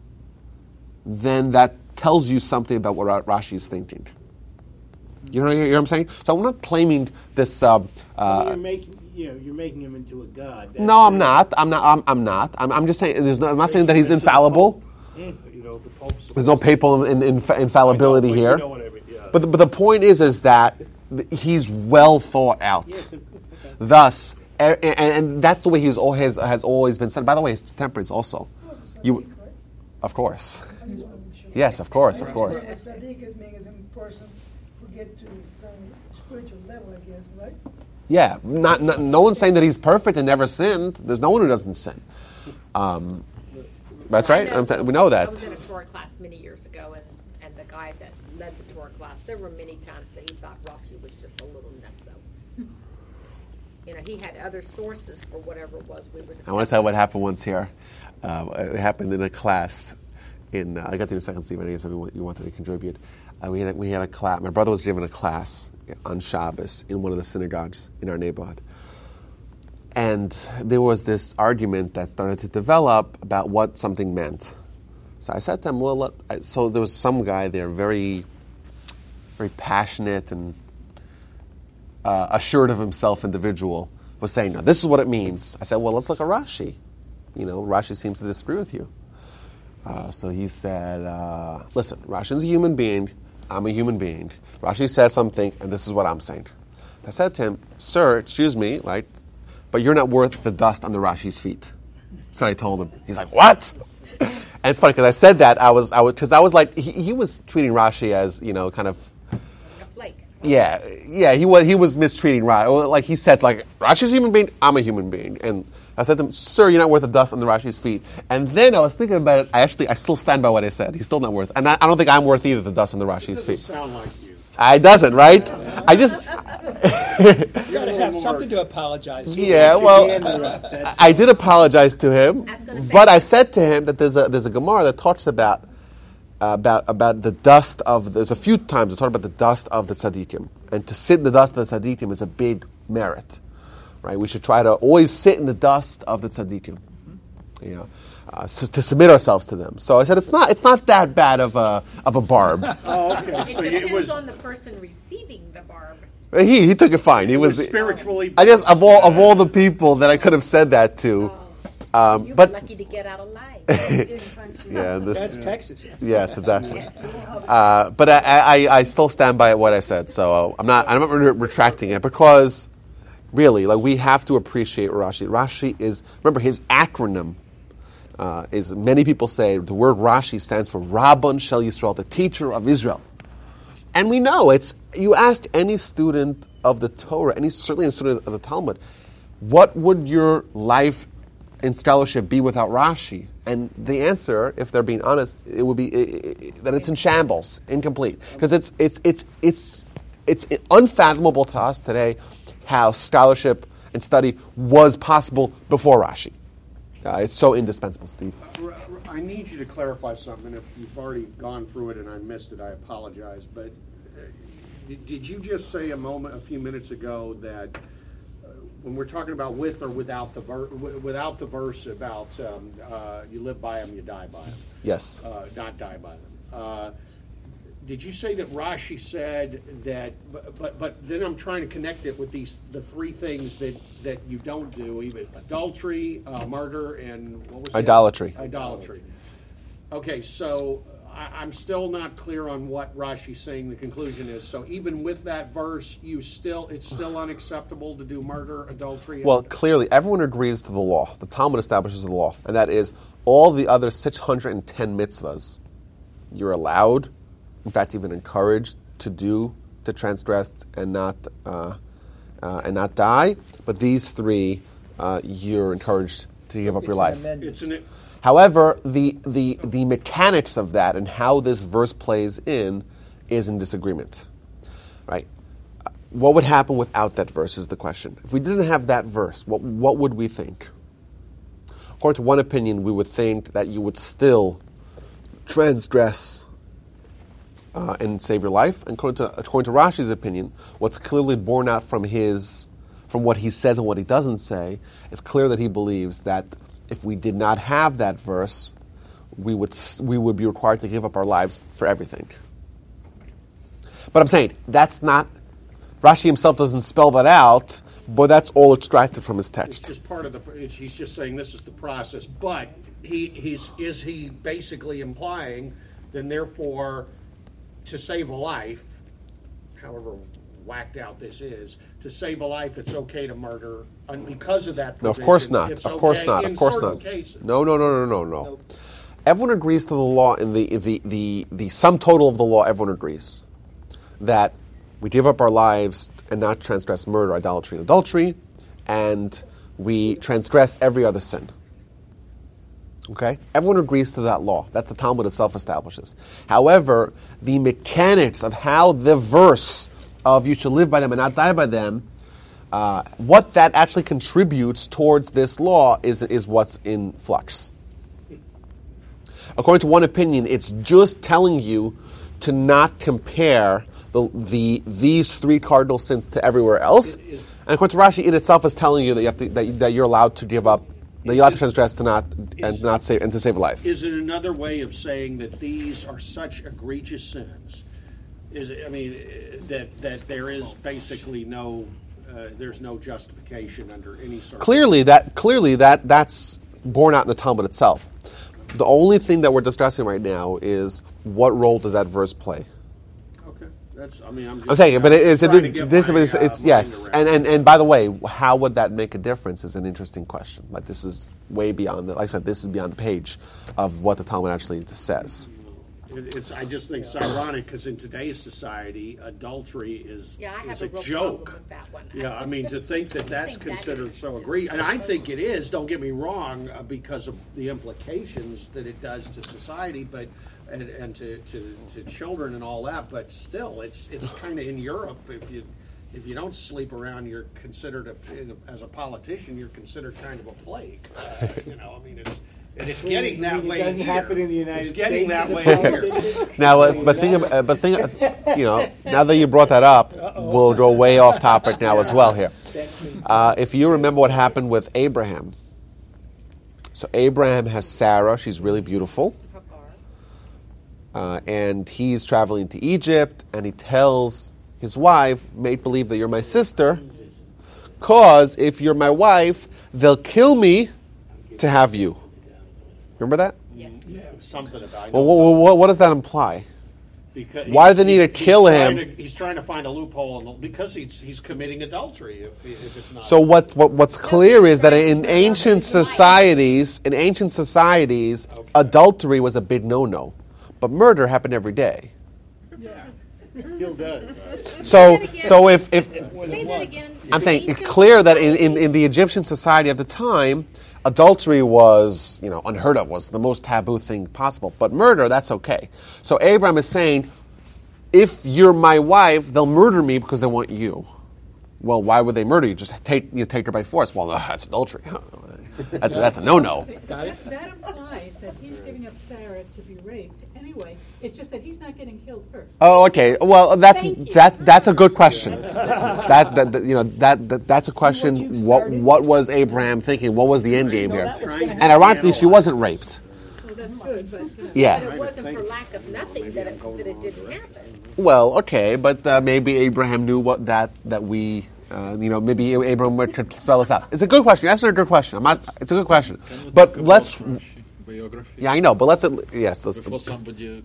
[SPEAKER 1] then that tells you something about what Rashi is thinking. You know, you know what I'm saying? So I'm not claiming this. Uh,
[SPEAKER 9] Well, you're
[SPEAKER 1] uh,
[SPEAKER 9] making, you know, you're making him into a god. That's
[SPEAKER 1] no, I'm not. I'm not. I'm, I'm not. I'm, I'm just saying. There's no, I'm not saying that he's infallible.
[SPEAKER 10] You know, the
[SPEAKER 1] There's no papal in, in, infallibility
[SPEAKER 10] I know,
[SPEAKER 1] here.
[SPEAKER 10] we know what I mean, yeah.
[SPEAKER 1] But the, but the point is, is that he's well thought out. Thus, and, and that's the way he's always has always been said. By the way, his temperance also. You, of course. Yes, of course, of course.
[SPEAKER 11] Get to some spiritual level, I guess, right?
[SPEAKER 1] Yeah, not, not, no one's saying that he's perfect and never sinned. There's no one who doesn't sin. Um, that's right.
[SPEAKER 6] I
[SPEAKER 1] I'm saying- we know that.
[SPEAKER 6] I was
[SPEAKER 1] that.
[SPEAKER 6] in a Torah class many years ago, and, and the guy that led the Torah class, there were many times that he thought Rashi was just a little nutso. You know, he had other sources for whatever it was we were discussing.
[SPEAKER 1] I want to tell you what happened once here. Uh, it happened in a class. In uh, I got to in a second, Steve. I guess you wanted to contribute. Uh, we had a, we had a class. My brother was given a class on Shabbos in one of the synagogues in our neighborhood, and there was this argument that started to develop about what something meant. So I said to him, "Well, let, so there was some guy there, very, very passionate and uh, assured of himself individual was saying, now this is what it means. I said, well, let's look at Rashi. You know, Rashi seems to disagree with you. Uh, so he said, uh, listen, Rashi's a human being. I'm a human being. Rashi says something, and this is what I'm saying. I said to him, sir, excuse me, right, but you're not worth the dust under Rashi's feet. That's what I told him. He's like, what? And it's funny because I said that I was I was because I was like he, he was treating Rashi as you know kind of
[SPEAKER 6] A flake.
[SPEAKER 1] yeah, yeah, he was he was mistreating Rashi. Like he said, like Rashi's a human being, I'm a human being, and I said to him, "Sir, you're not worth the dust under Rashi's feet." And then I was thinking about it. I actually, I still stand by what I said. He's still not worth, and I, I don't think I'm worth either the dust under Rashi's
[SPEAKER 2] Doesn't
[SPEAKER 1] feet.
[SPEAKER 2] sound like you.
[SPEAKER 1] I doesn't, right? I just,
[SPEAKER 7] You gotta have something to apologize for.
[SPEAKER 1] yeah. Well, I, I did apologize to him,
[SPEAKER 6] I was gonna say-
[SPEAKER 1] but I said to him that there's a there's a Gemara that talks about about about the dust of. There's a few times it talks about the dust of the tzaddikim, and to sit in the dust of the tzaddikim is a big merit, right? We should try to always sit in the dust of the tzaddikim, you know, uh, s- to submit ourselves to them. So I said it's not it's not that bad of a of a barb.
[SPEAKER 2] Oh, okay.
[SPEAKER 6] It
[SPEAKER 2] So
[SPEAKER 6] depends
[SPEAKER 2] it was,
[SPEAKER 6] on the person receiving the barb.
[SPEAKER 1] he he took it fine. He
[SPEAKER 2] it was
[SPEAKER 1] was.
[SPEAKER 2] spiritually.
[SPEAKER 1] I guess of all of all the people that I could have said that to, um,
[SPEAKER 6] You
[SPEAKER 1] but
[SPEAKER 6] lucky to get out alive.
[SPEAKER 1] yeah, this
[SPEAKER 7] That's Texas. Yeah.
[SPEAKER 1] Yes, exactly. Uh, but I, I, I still stand by what I said, so I'm not I'm not re- retracting it because really, like we have to appreciate Rashi. Rashi is remember his acronym uh, is many people say the word Rashi stands for Rabban Shel Yisrael, the teacher of Israel. And we know it's you asked any student of the Torah, any certainly a student of the Talmud, what would your life in scholarship be without Rashi? And the answer, if they're being honest, it would be i i that it's in shambles, incomplete, because it's it's it's it's it's unfathomable to us today how scholarship and study was possible before Rashi. Uh, it's so indispensable, Steve.
[SPEAKER 2] I need you to clarify something. If you've already gone through it and I missed it, I apologize. But uh, did, you just say a moment, a few minutes ago, that uh, when we're talking about with or without the ver- without the verse about um, uh, you live by them, you die by them,
[SPEAKER 1] Yes.
[SPEAKER 2] uh, not die by them. Did you say that Rashi said that? But, but but then I'm trying to connect it with these the three things that that you don't do: even adultery, uh, murder, and what was the other-
[SPEAKER 1] Idolatry.
[SPEAKER 2] Idolatry. Okay, so I, I'm still not clear on what Rashi's saying. The conclusion is so. Even with that verse, you still it's still unacceptable to do murder, adultery. and-
[SPEAKER 1] Well, clearly, everyone agrees to the law. The Talmud establishes the law, and that is all the other 610 mitzvahs you're allowed, in fact, even encouraged to do, to transgress and not uh, uh, and not die. But these three, uh, you're encouraged to give up
[SPEAKER 7] It's
[SPEAKER 1] your life.
[SPEAKER 2] an
[SPEAKER 1] However, the, the, the mechanics of that and how this verse plays in is in disagreement. Right? What would happen without that verse is the question. If we didn't have that verse, what, what would we think? According to one opinion, we would think that you would still transgress uh, and save your life. And according to, according to Rashi's opinion, what's clearly borne out from his, from what he says and what he doesn't say, it's clear that he believes that if we did not have that verse, we would we would be required to give up our lives for everything. But I'm saying that's not. Rashi himself doesn't spell that out, but that's all extracted from his
[SPEAKER 2] It's
[SPEAKER 1] text.
[SPEAKER 2] just part of the. it's- He's just saying this is the process, but he he's is he basically implying then therefore to save a life, however whacked out this is, to save a life, it's okay to murder, and because of that.
[SPEAKER 1] No, of course not. Of course
[SPEAKER 2] okay
[SPEAKER 1] not. Of course not.
[SPEAKER 2] Cases.
[SPEAKER 1] No, no, no, no, no, no. Everyone agrees to the law in the, the, the, the sum total of the law, everyone agrees that we give up our lives and not transgress murder, idolatry, and adultery, and we transgress every other sin. Okay? Everyone agrees to that law that the Talmud itself establishes. However, the mechanics of how the verse of you shall live by them and not die by them, uh, what that actually contributes towards this law is, is what's in flux. According to one opinion, it's just telling you to not compare the, the, these three cardinal sins to everywhere else. And according to Rashi, it itself is telling you that, you have to, that, that you're allowed to give up, that you're allowed to transgress to not, and, not save, and to save a life.
[SPEAKER 2] Is it another way of saying that these are such egregious sins? Is it, I mean, that, that there is basically no, uh, there's no justification under any sort
[SPEAKER 1] clearly that clearly that that's borne out in the Talmud itself. The only thing that we're discussing right now is what role does that verse play?
[SPEAKER 2] Okay, that's, I mean, I'm just.
[SPEAKER 1] I'm saying, but it is
[SPEAKER 2] trying to get
[SPEAKER 1] this
[SPEAKER 2] my,
[SPEAKER 1] is
[SPEAKER 2] uh,
[SPEAKER 1] it's
[SPEAKER 2] mind
[SPEAKER 1] yes, and, and and by the way, how would that make a difference is an interesting question. Like this is way beyond the, like I said, this is beyond the page of what the Talmud actually says.
[SPEAKER 2] It- It's, I just think it's ironic because in today's society, adultery is,
[SPEAKER 6] Yeah,
[SPEAKER 2] is
[SPEAKER 6] a
[SPEAKER 2] a joke.
[SPEAKER 6] with that one.
[SPEAKER 2] Yeah, I mean, to think that that's
[SPEAKER 6] think
[SPEAKER 2] considered
[SPEAKER 6] is
[SPEAKER 2] so
[SPEAKER 6] just-
[SPEAKER 2] egregious, and I think it is, don't get me wrong, uh, because of the implications that it does to society, but, and, and to, to, to children and all that, but still, it's, it's kind of in Europe, if you, if you don't sleep around, you're considered, a, as a politician, you're considered kind of a flake. Uh, You know, I mean, it's, and it's getting
[SPEAKER 9] I
[SPEAKER 2] that
[SPEAKER 9] mean, it
[SPEAKER 2] way
[SPEAKER 9] doesn't
[SPEAKER 2] here.
[SPEAKER 9] happen in the United
[SPEAKER 2] It's getting
[SPEAKER 9] States
[SPEAKER 2] that
[SPEAKER 9] as a
[SPEAKER 2] way here.
[SPEAKER 1] Now, uh, but think, uh, but think, uh, you know, now that you brought that up, we'll go way off topic now as well here. Uh, if you remember what happened with Abraham, so Abraham has Sarah; she's really beautiful, uh, and he's traveling to Egypt, and he tells his wife, "Make believe that you're my sister, cause if you're my wife, they'll kill me to have you." Remember that?
[SPEAKER 2] Yeah, Something about.
[SPEAKER 1] Well, what, what, what does that imply?
[SPEAKER 2] Because
[SPEAKER 1] Why do they need to
[SPEAKER 2] he's
[SPEAKER 1] kill
[SPEAKER 2] trying
[SPEAKER 1] him?
[SPEAKER 2] to- he's trying to find a loophole, in the, because he's he's committing adultery. If, if it's not
[SPEAKER 1] So what, what what's clear is that in ancient societies, in ancient societies, adultery was a big no-no, but murder happened every day.
[SPEAKER 9] Still does.
[SPEAKER 1] So so if if
[SPEAKER 8] Say that again.
[SPEAKER 1] I'm saying it's clear that in, in, in the Egyptian society of the time, adultery was, you know, unheard of, was the most taboo thing possible. But murder, that's okay. So Abraham is saying, if you're my wife, they'll murder me because they want you. Well, why would they murder you? Just take you take her by force. Well, that's adultery. that's that's a no no.
[SPEAKER 7] Got it?
[SPEAKER 3] That, that implies that he's giving up Sarah to be raped anyway. It's just that he's not getting killed first.
[SPEAKER 1] Oh, okay. Well, that's that that's a good question. that, that, that you know that, that that's a question. What what was Abraham thinking? What was the end game here?
[SPEAKER 7] that was
[SPEAKER 2] Trying to
[SPEAKER 1] And ironically, she wasn't raped.
[SPEAKER 3] Well, good, but, you know.
[SPEAKER 1] Yeah.
[SPEAKER 6] But it wasn't for lack of nothing that it, that it didn't happen.
[SPEAKER 1] Well, okay, but uh, maybe Abraham knew what that that we, uh, you know, maybe Abraham would- could spell this out. It's a good question. You're asking a good question. I'm not. It's a good question. But let's.
[SPEAKER 4] Biography
[SPEAKER 1] Yeah, I know. But let's. Yes. Let's.
[SPEAKER 4] before somebody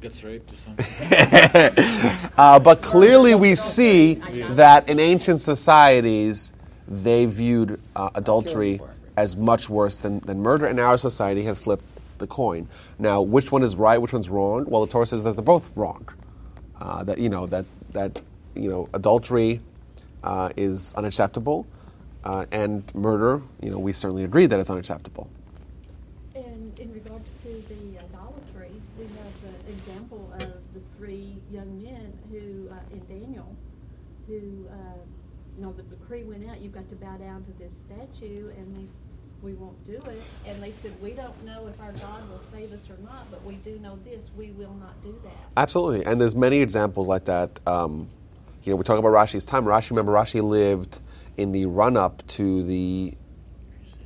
[SPEAKER 4] gets raped or something.
[SPEAKER 1] uh, but clearly, we see that in ancient societies, they viewed uh, adultery as much worse than, than murder, and our society has flipped the coin. Now, which one is right? Which one's wrong? Well, the Torah says that they're both wrong. Uh, that you know that that you know adultery uh, is unacceptable, uh, and murder. You know, we certainly agree that it's unacceptable.
[SPEAKER 8] And in regards to the idolatry, we have the example of the three young men who, uh, in Daniel, who, uh, you know, the decree went out, you've got to bow down to this statue, and they, we won't do it. And they said, we don't know if our God will save us or not, but we do know this, we will not do that.
[SPEAKER 1] Absolutely, and there's many examples like that. Um, you know, we talk about Rashi's time. Rashi, remember, Rashi lived in the run-up to the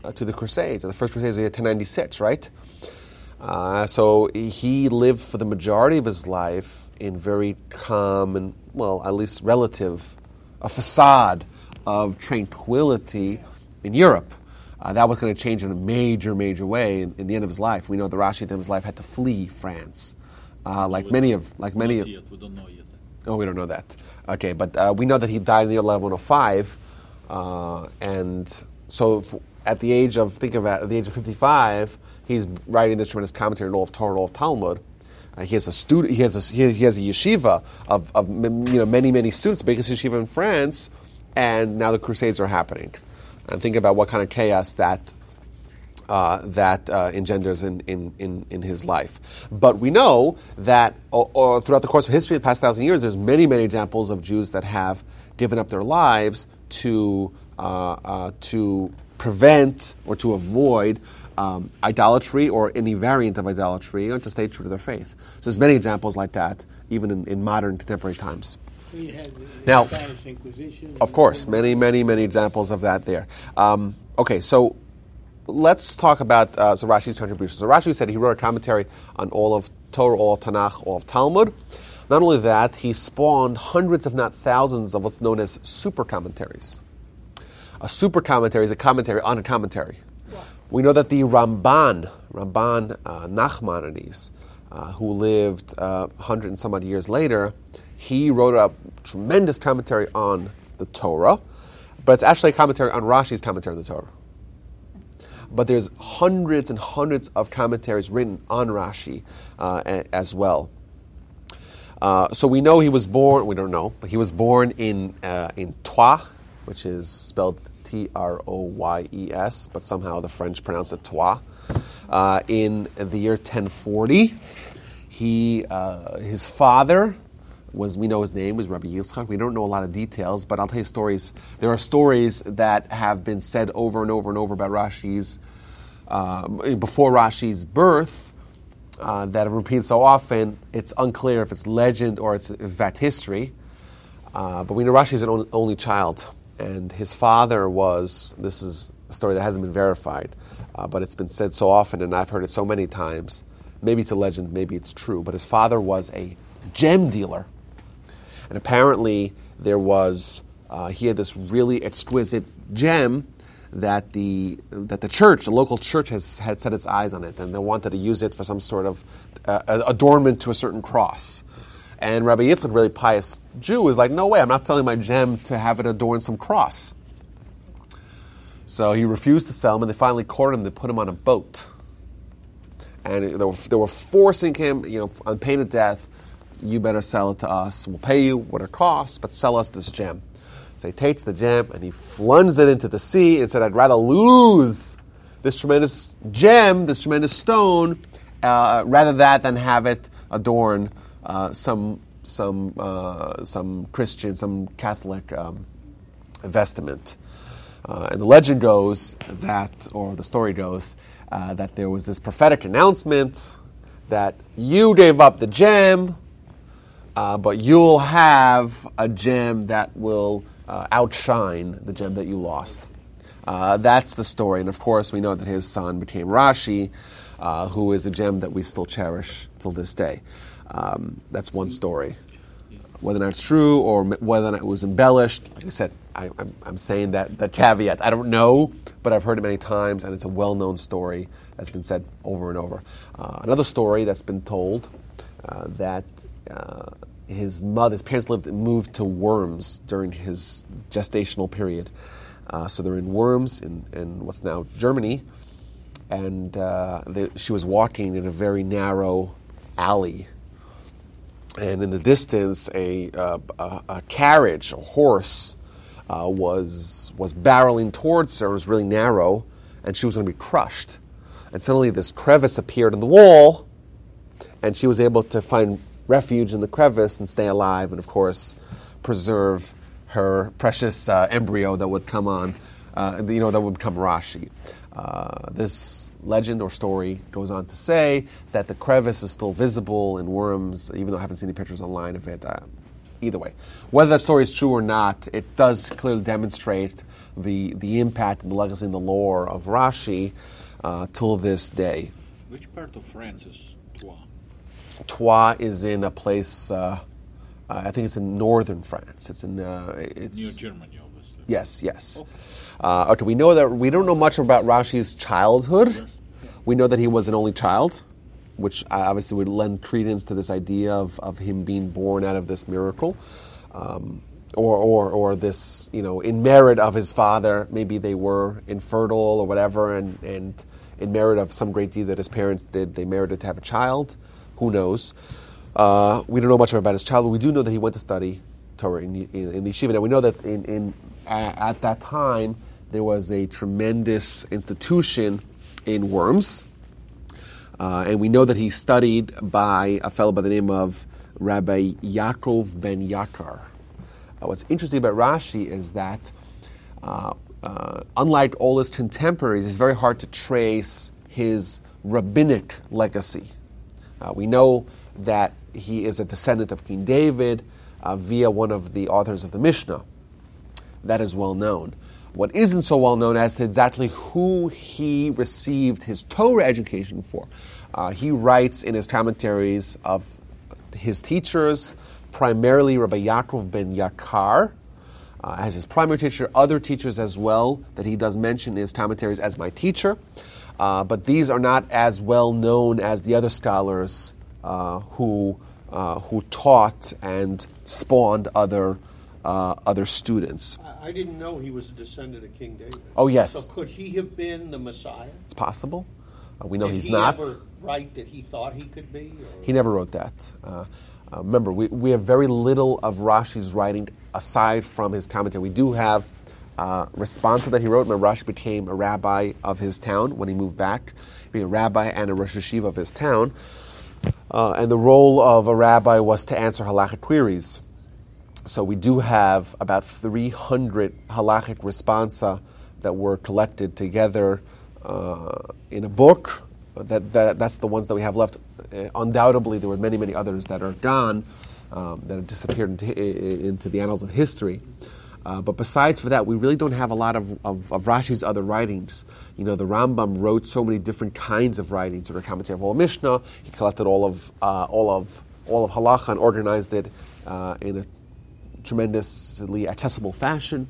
[SPEAKER 1] uh, to the Crusades. The first Crusades, in 1096, right? Uh, so he lived for the majority of his life in very calm and, well, at least relative, a facade of tranquility in Europe. Uh, that was going to change in a major, major way in, in the end of his life. We know that Rashi at the end of his life had to flee France, uh, like many of, like many of.
[SPEAKER 4] yet, we don't know yet.
[SPEAKER 1] Oh, we don't know that. Okay, but uh, we know that he died in the year 1105, uh, and so at the age of think of at the age of 55, he's writing this tremendous commentary on all of Torah, of Talmud. Uh, he has a student. He has a, he has a yeshiva of, of you know many many students, biggest yeshiva in France, and now the Crusades are happening. And think about what kind of chaos that uh, that uh, engenders in, in, in, in his life. But we know that o- o- throughout the course of history, the past thousand years, there's many, many examples of Jews that have given up their lives to, uh, uh, to prevent or to avoid um, idolatry or any variant of idolatry and to stay true to their faith. So there's many examples like that, even in, in modern contemporary times.
[SPEAKER 9] Had
[SPEAKER 1] Now-
[SPEAKER 9] Spanish Inquisition.
[SPEAKER 1] Of course, many, many, many examples of that there. Um, okay, so let's talk about uh, so Rashi's contributions. So Rashi said he wrote a commentary on all of Torah, all of Tanakh, all of Talmud. Not only that, he spawned hundreds, if not thousands, of what's known as super commentaries. A super commentary is a commentary on a commentary. We know that the Ramban, Ramban uh, Nachmanides, uh, who lived uh, 100 and some odd years later, he wrote a tremendous commentary on the Torah, but it's actually a commentary on Rashi's commentary on the Torah. But there's hundreds and hundreds of commentaries written on Rashi uh, as well. Uh, so we know he was born. We don't know, but he was born in uh, in Troyes, which is spelled T R O Y E S, but somehow the French pronounce it Troyes. Uh, in the year 1040, he uh, his father was we know his name was Rabbi Yitzchak. We don't know a lot of details, but I'll tell you stories. There are stories that have been said over and over and over about Rashi's uh, before Rashi's birth uh, that have repeated so often, it's unclear if it's legend or it's in fact history. Uh, but we know Rashi is an only, child, and his father was. This is a story that hasn't been verified, uh, but it's been said so often, and I've heard it so many times. Maybe it's a legend, maybe it's true. But his father was a gem dealer, and apparently there was. Uh, he had this really exquisite gem that the that the church, the local church, has had set its eyes on it, and they wanted to use it for some sort of uh, adornment to a certain cross. And Rabbi Yitzchak, really pious Jew, is like, no way, I'm not selling my gem to have it adorn some cross. So he refused to sell him, and they finally courted him They put him on a boat. And they were, they were forcing him, you know, on pain of death, you better sell it to us. We'll pay you what it costs, but sell us this gem. So he takes the gem and he flunges it into the sea and said, I'd rather lose this tremendous gem, this tremendous stone, uh, rather that than have it adorn uh, some some uh, some Christian, some Catholic um, vestment. Uh, and the legend goes that, or the story goes, uh, that there was this prophetic announcement that you gave up the gem, uh, but you'll have a gem that will uh, outshine the gem that you lost. Uh, that's the story. And of course, we know that his son became Rashi, uh, who is a gem that we still cherish till this day. Um, that's one story. Whether or not it's true or whether or not it was embellished, like I said, I, I'm, I'm saying that, that caveat. I don't know, but I've heard it many times, and it's a well known story that's been said over and over. Uh, another story that's been told uh, that uh, his mother, his parents lived, moved to Worms during his gestational period. Uh, so they're in Worms, in, in what's now Germany, and uh, they, she was walking in a very narrow alley and in the distance, a, a, a, carriage, a horse, uh, was was barreling towards her. It was really narrow, and she was going to be crushed. And suddenly, this crevice appeared in the wall, and she was able to find refuge in the crevice and stay alive, and of course, preserve her precious uh, embryo that would come on, uh, you know, that would become Rashi. Uh, this legend or story goes on to say that the crevice is still visible in Worms, even though I haven't seen any pictures online of it. Uh, either way, whether that story is true or not, it does clearly demonstrate the the impact and the legacy and the lore of Rashi uh, till this day.
[SPEAKER 4] Which part of France is Troyes?
[SPEAKER 1] Is in a place. Uh, I think it's in northern France. It's in. Uh, it's
[SPEAKER 4] Near Germany, obviously.
[SPEAKER 1] Yes, yes. Okay. Uh, okay, we know that we don't know much about Rashi's childhood. We know that he was an only child, which obviously would lend credence to this idea of, of him being born out of this miracle. Um, or, or, or this, you know, in merit of his father, maybe they were infertile or whatever, and, and in merit of some great deed that his parents did, they merited to have a child. Who knows? Uh, we don't know much about his childhood. We do know that he went to study Torah in, in, in the yeshiva. Now we know that in, in at that time there was a tremendous institution in Worms. Uh, and we know that he studied by a fellow by the name of Rabbi Yaakov ben Yakar. Uh, what's interesting about Rashi is that, uh, uh unlike all his contemporaries, it's very hard to trace his rabbinic legacy. Uh, we know that he is a descendant of King David uh, via one of the authors of the Mishnah. That is well known. What isn't so well known as to exactly who he received his Torah education for. Uh, he writes in his commentaries of his teachers, primarily Rabbi Yaakov ben Yakar, uh, as his primary teacher, other teachers as well that he does mention in his commentaries as my teacher. Uh, but these are not as well known as the other scholars uh, who, uh, who taught and spawned other uh, other students.
[SPEAKER 2] I didn't know he was a descendant of King David.
[SPEAKER 1] Oh yes.
[SPEAKER 2] So could he have been the Messiah?
[SPEAKER 1] It's possible. Uh, we know
[SPEAKER 2] Did
[SPEAKER 1] he's
[SPEAKER 2] he
[SPEAKER 1] not.
[SPEAKER 2] Ever write that he thought he could be? Or?
[SPEAKER 1] He never wrote that. Uh, uh, remember, we, we have very little of Rashi's writing aside from his commentary. We do have uh, responsa that he wrote. Rashi became a rabbi of his town when he moved back, being a rabbi and a Rosh Yeshiva of his town. Uh, and the role of a rabbi was to answer halachic queries. So we do have about 300 halachic responsa that were collected together uh, in a book. That, that, that's the ones that we have left. Uh, undoubtedly, there were many, many others that are gone, um, that have disappeared into, into the annals of history. Uh, but besides for that, we really don't have a lot of, of, of, Rashi's other writings. You know, the Rambam wrote so many different kinds of writings. Or a commentary of all Mishnah. He collected all of uh, all of all of halacha and organized it uh, in a tremendously accessible fashion.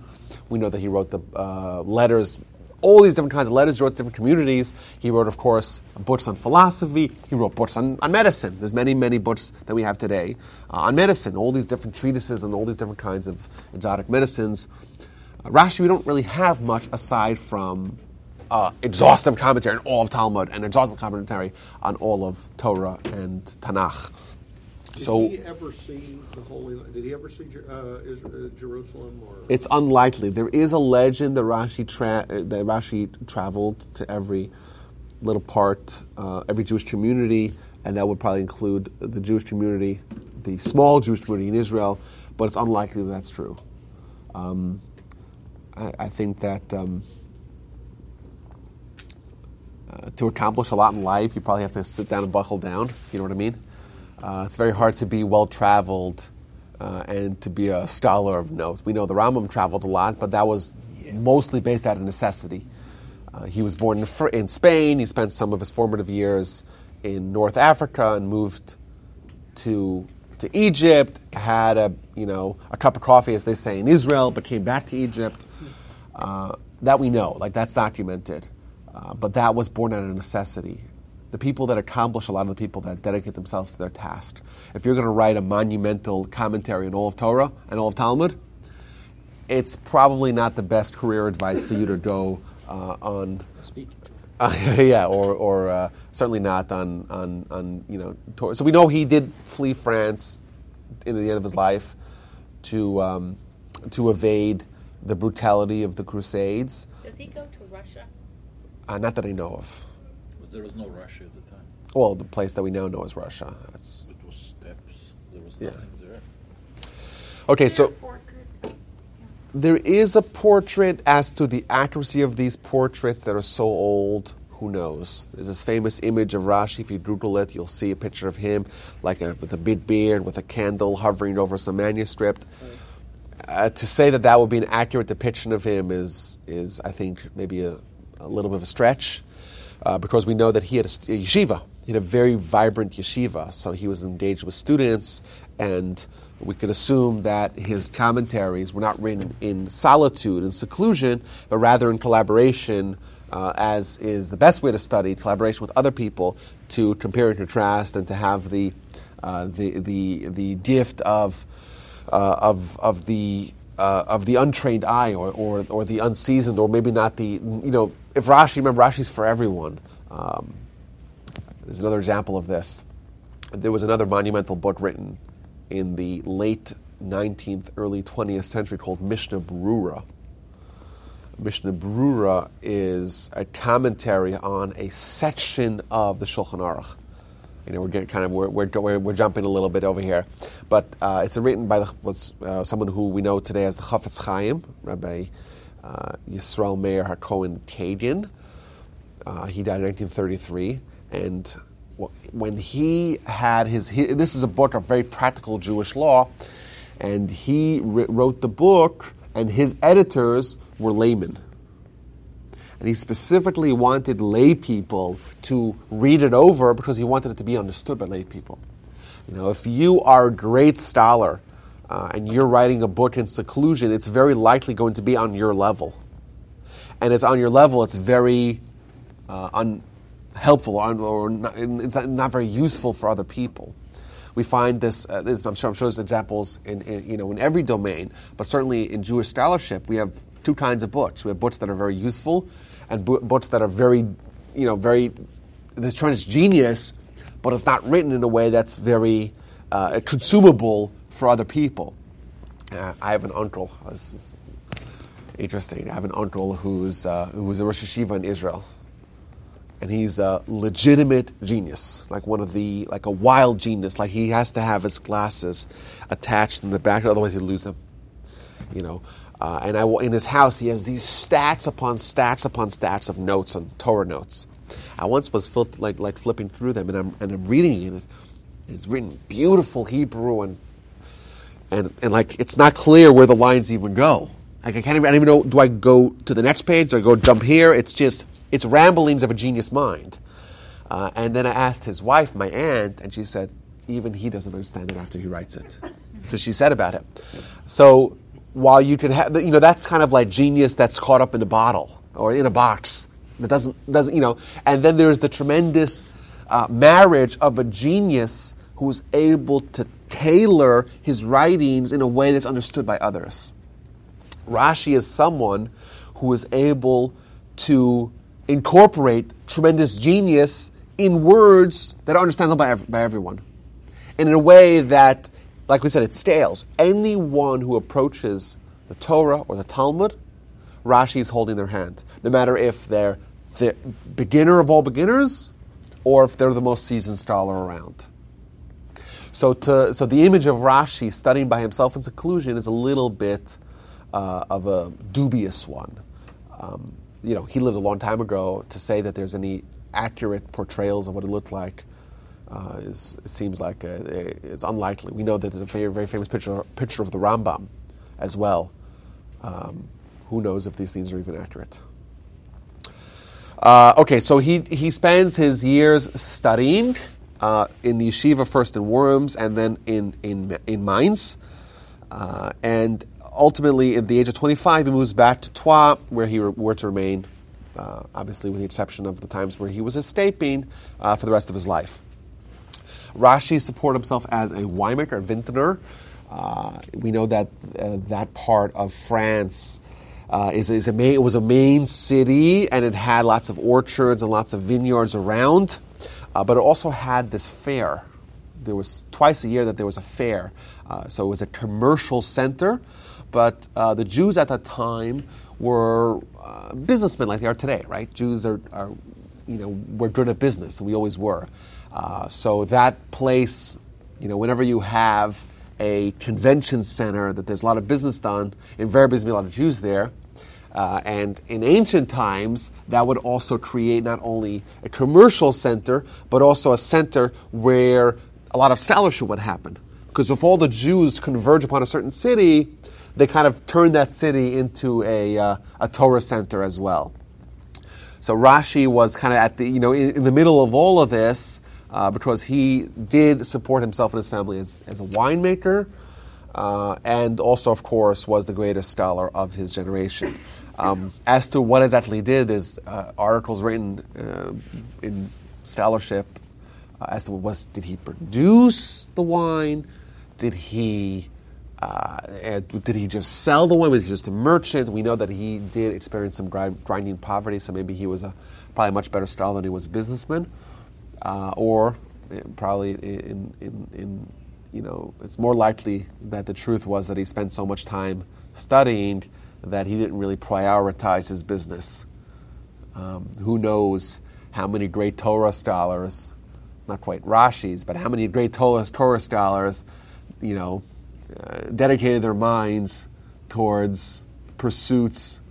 [SPEAKER 1] We know that he wrote the uh, letters, all these different kinds of letters, he wrote to different communities. He wrote, of course, books on philosophy. He wrote books on, on medicine. There's many, many books that we have today uh, on medicine, all these different treatises and all these different kinds of exotic medicines. Uh, Rashi, we don't really have much aside from uh, exhaustive commentary on all of Talmud and exhaustive commentary on all of Torah and Tanakh.
[SPEAKER 2] So did
[SPEAKER 1] So-
[SPEAKER 2] he ever see the Holy? Land? Did he ever see uh, Is- uh, Jerusalem? Or
[SPEAKER 1] It's unlikely. There is a legend that Rashi tra- uh, that Rashi traveled to every little part, uh, every Jewish community, and that would probably include the Jewish community, the small Jewish community in Israel. But it's unlikely that that's true. Um, I, I think that um, uh, to accomplish a lot in life, you probably have to sit down and buckle down. You know what I mean? Uh, it's very hard to be well traveled uh, and to be a scholar of note. We know the Rambam traveled a lot, but that was mostly based out of necessity. Uh, he was born in, Fr- in Spain. He spent some of his formative years in North Africa and moved to to Egypt. Had a you know a cup of coffee, as they say in Israel, but came back to Egypt. Uh, that we know, like that's documented. Uh, but that was born out of necessity. The people that accomplish a lot of the people that dedicate themselves to their task. If you're going to write a monumental commentary on all of Torah and all of Talmud, it's probably not the best career advice for you to go uh, on.
[SPEAKER 7] Speaking.
[SPEAKER 1] Uh, yeah, or, or uh, certainly not on, on, on you know. Torah. So we know he did flee France in the end of his life to um, to evade the brutality of the Crusades.
[SPEAKER 6] Does he go to Russia?
[SPEAKER 1] Uh, not that I know of.
[SPEAKER 4] But there was no Russia at the time.
[SPEAKER 1] Well, the place that we now know is Russia. That's
[SPEAKER 4] It was steppes. There was
[SPEAKER 1] Yeah.
[SPEAKER 4] nothing there.
[SPEAKER 1] okay. So there is a portrait. As to the accuracy of these portraits that are so old, who knows? There's this famous image of Rashi. If you Google it, you'll see a picture of him, like a, with a big beard, with a candle hovering over some manuscript. Uh, to say that that would be an accurate depiction of him is, is I think, maybe a, a little bit of a stretch, uh, because we know that he had a, a yeshiva. He had a very vibrant yeshiva, so he was engaged with students, and we could assume that his commentaries were not written in solitude and seclusion, but rather in collaboration, uh, as is the best way to study, collaboration with other people to compare and contrast and to have the, uh, the, the, the gift of uh, of of the uh, of the untrained eye or, or or the unseasoned or maybe not the you know if Rashi remember Rashi's for everyone. Um, there's another example of this. There was another monumental book written in the late 19th, early 20th century called Mishnah Berurah. Mishnah Berurah is a commentary on a section of the Shulchan Aruch. You know, we're getting kind of we're, we're, we're, jumping a little bit over here, but uh, it's written by the, was, uh, someone who we know today as the Chafetz Chaim, Rabbi uh, Yisrael Meir HaKohen Kagan. Uh, he died in 1933, and when he had his, this is a book of very practical Jewish law, and he wrote the book, and his editors were laymen and he specifically wanted lay people to read it over because he wanted it to be understood by lay people. You know, if you are a great scholar uh, and you're writing a book in seclusion, it's very likely going to be on your level, and it's on your level. It's very uh, unhelpful or, or not, it's not, very useful for other people. We find this, uh, this I'm sure I'm sure there's examples in, in you know in every domain, but certainly in Jewish scholarship we have two kinds of books. We have books that are very useful, and bu- books that are very, you know, very. This tremendous genius, but it's not written in a way that's very uh, consumable for other people. Uh, I have an uncle. This is interesting. I have an uncle who's uh, who's a Rosh Yeshiva in Israel, and he's a legitimate genius, like one of the like a wild genius. Like he has to have his glasses attached in the back, otherwise he'd lose them. You know, uh, and I, in his house he has these stacks upon stacks upon stacks of notes on Torah notes. I once was fil- like like flipping through them, and I'm and I'm reading it. It's written beautiful Hebrew and and and like it's not clear where the lines even go. Like I can't even I don't even know. Do I go to the next page? Do I go jump here? It's just it's ramblings of a genius mind. Uh, and then I asked his wife, my aunt, and she said even he doesn't understand it after he writes it. so she said about it. So while you can have you know that's kind of like genius that's caught up in a bottle or in a box that doesn't doesn't you know. And then there's the tremendous uh, marriage of a genius who's able to tailor his writings in a way that's understood by others. Rashi is someone who is able to incorporate tremendous genius in words that are understandable by, ev- by everyone. and in a way that, like we said, it stales. Anyone who approaches the Torah or the Talmud, Rashi is holding their hand, no matter if they're the beginner of all beginners or if they're the most seasoned scholar around. So, to, so the image of Rashi studying by himself in seclusion is a little bit uh, of a dubious one. Um, you know, he lived a long time ago. To say that there's any accurate portrayals of what it looked like uh, is, it seems like a, a, it's unlikely. We know that there's a very, very famous picture, picture of the Rambam as well. Um, who knows if these things are even accurate? Uh, okay, so he, he spends his years studying uh, in the yeshiva, first in Worms and then in, in, in Mainz. Uh, and ultimately, at the age of 25, he moves back to Troyes, where he re- were to remain, uh, obviously, with the exception of the times where he was escaping uh, for the rest of his life. Rashi supported himself as a winemaker, a vintner. Uh, we know that uh, that part of France uh, is, is main, it was a main city and it had lots of orchards and lots of vineyards around, uh, but it also had this fair. There was twice a year that there was a fair, uh, so it was a commercial center. But uh, the Jews at that time were uh, businessmen like they are today, right? Jews are, are you know, we're good at business, we always were. Uh, so that place, you know, whenever you have a convention center that there's a lot of business done, invariably there's going to be a lot of Jews there. Uh, and in ancient times, that would also create not only a commercial center, but also a center where a lot of scholarship would happen. Because if all the Jews converge upon a certain city, they kind of turn that city into a, uh, a Torah center as well. So Rashi was kind of at the, you know, in, in the middle of all of this, uh, because he did support himself and his family as, as a winemaker, uh, and also, of course, was the greatest scholar of his generation. Um, as to what exactly did, there's uh, articles written uh, in scholarship uh, as to was did he produce the wine? Did he uh, did he just sell the wine? Was he just a merchant? We know that he did experience some grind, grinding poverty, so maybe he was a probably a much better scholar than he was a businessman, uh, or uh, probably in, in, in you know it's more likely that the truth was that he spent so much time studying that he didn't really prioritize his business. Um, who knows how many great Torah scholars, not quite Rashi's, but how many great Torah, Torah scholars, you know, uh, dedicated their minds towards pursuits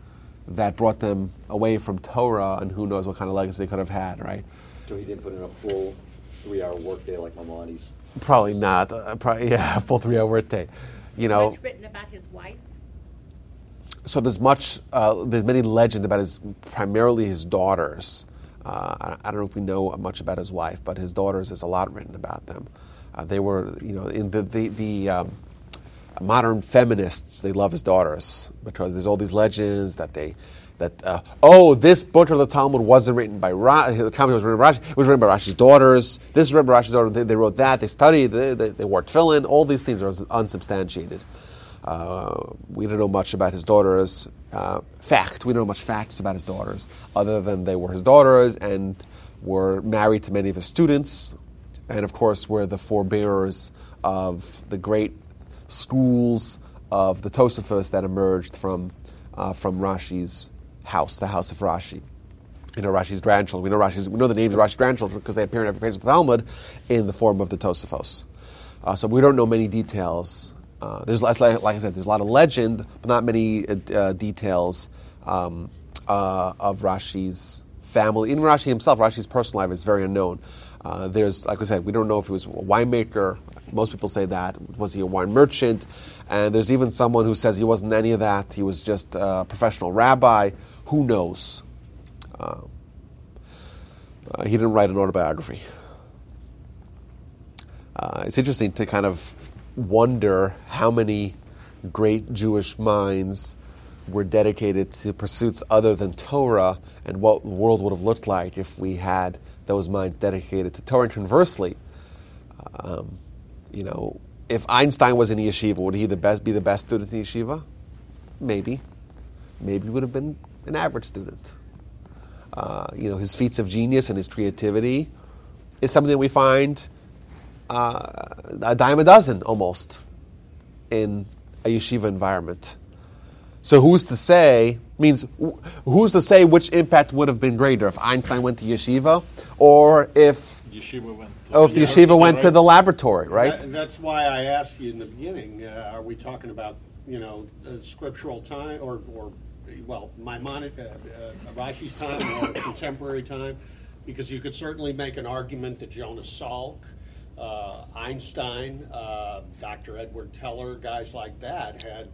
[SPEAKER 1] that brought them away from Torah, and who knows what kind of legacy they could have had, right?
[SPEAKER 5] So he didn't put in a full three-hour workday like Maimonides.
[SPEAKER 1] Probably not. Uh, probably, yeah, a full three-hour workday. You know,
[SPEAKER 6] Much written about his wife.
[SPEAKER 1] So there's much, uh, there's many legends about his, primarily his daughters. Uh, I don't know if we know much about his wife, but his daughters, there's a lot written about them. Uh, they were, you know, in the, the, the um, modern feminists, they love his daughters because there's all these legends that they, that, uh, oh, this book of the Talmud wasn't written by Rashi, the was written by Rashi, it was written by Rashi's daughters, this is written by Rashi's daughter, they, they wrote that, they studied, they, they, they wore tefillin, all these things are unsubstantiated. Uh, we don't know much about his daughters. Uh, fact, we don't know much facts about his daughters, other than they were his daughters and were married to many of his students, and of course were the forebearers of the great schools of the Tosafos that emerged from, uh, from Rashi's house, the house of Rashi. You know Rashi's grandchildren. We know Rashi's, we know the names of Rashi's grandchildren because they appear in every page of the Talmud in the form of the Tosafos. Uh, so we don't know many details. Uh, there's like, like I said, there's a lot of legend, but not many uh, details um, uh, of Rashi's family. Even Rashi himself, Rashi's personal life is very unknown. Uh, there's, like I said, we don't know if he was a winemaker. Most people say that. Was he a wine merchant? And there's even someone who says he wasn't any of that. He was just a professional rabbi. Who knows? Uh, uh, he didn't write an autobiography. Uh, it's interesting to kind of wonder how many great Jewish minds were dedicated to pursuits other than Torah and what the world would have looked like if we had those minds dedicated to Torah. And conversely, um, you know, if Einstein was in yeshiva, would he the best, be the best student in yeshiva? Maybe. Maybe he would have been an average student. Uh, you know, his feats of genius and his creativity is something that we find uh, a dime a dozen almost in a yeshiva environment. So who's to say? Means who's to say which impact would have been greater if Einstein went to yeshiva or if
[SPEAKER 4] Yeshiva went.
[SPEAKER 1] oh, if the yeshiva went to the laboratory, right?
[SPEAKER 2] That- That's why I asked you in the beginning, uh, are we talking about, you know, uh, scriptural time or, or, well, Maimonides, uh, uh, Rashi's time or contemporary time? Because you could certainly make an argument that Jonas Salk, uh, Einstein, uh, Dr. Edward Teller, guys like that had,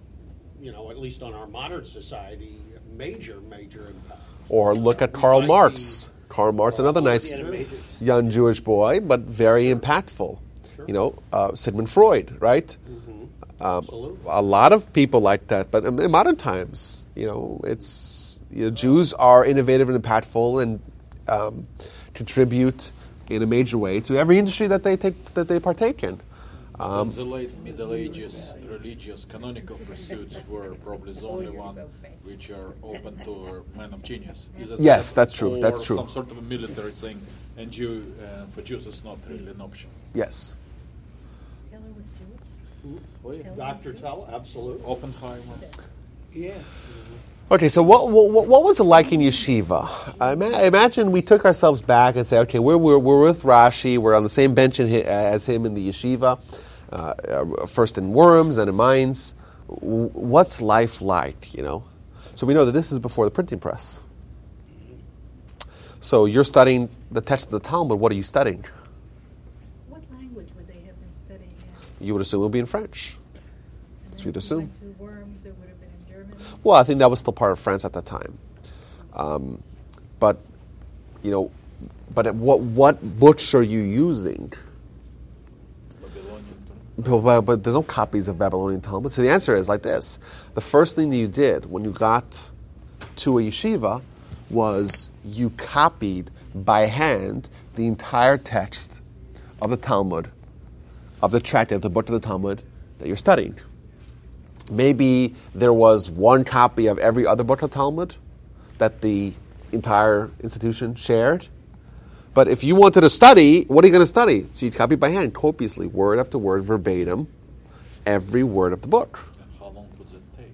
[SPEAKER 2] you know, at least on our modern society, major, major impact.
[SPEAKER 1] Or look at Karl Marx. Karl Marx, another nice young Jewish boy, but very impactful. You know, uh, Sigmund Freud, right? Um,
[SPEAKER 2] Absolutely.
[SPEAKER 1] a lot of people like that, but in, in modern times, you know, it's you know, Jews are innovative and impactful and um, contribute in a major way to every industry that they take that they partake in. Um,
[SPEAKER 4] the late Middle Ages, religious canonical pursuits were probably the only one which are open to a man of genius. Either
[SPEAKER 1] Yes, that's true,
[SPEAKER 4] Or
[SPEAKER 1] that's true.
[SPEAKER 4] Some sort of a military thing, and Jew uh, for Jews it's not really an option.
[SPEAKER 1] yes.
[SPEAKER 3] Teller was Jewish.
[SPEAKER 2] Dr. Teller, absolutely.
[SPEAKER 4] Oppenheimer.
[SPEAKER 9] Yeah.
[SPEAKER 1] Okay, so what, what, what was it like in yeshiva? I ima- imagine we took ourselves back and say, okay, we're, we're, we're with Rashi, we're on the same bench in, as him in the yeshiva, uh, uh, first in Worms, then in Mainz. What's life like, you know? So we know that this is before the printing press. So you're studying the text of the Talmud, what are you studying?
[SPEAKER 3] What language would they have been studying in?
[SPEAKER 1] You would assume it would be in French. So
[SPEAKER 3] then
[SPEAKER 1] you'd assume.
[SPEAKER 3] went to Worms, it would have been in German.
[SPEAKER 1] Well, I think that was still part of France at that time. Um, but, you know, but what, what books are you using?
[SPEAKER 4] Babylonian.
[SPEAKER 1] But, but- but there's no copies of Babylonian Talmud. So the answer is like this. The first thing that you did when you got to a yeshiva was you copied by hand the entire text of the Talmud, of the tractate, of the book of the Talmud that you're studying. Maybe there was one copy of every other book of Talmud that the entire institution shared. But if you wanted to study, what are you going to study? So you'd copy by hand, copiously, word after word, verbatim, every word of the book.
[SPEAKER 4] And how long would it take?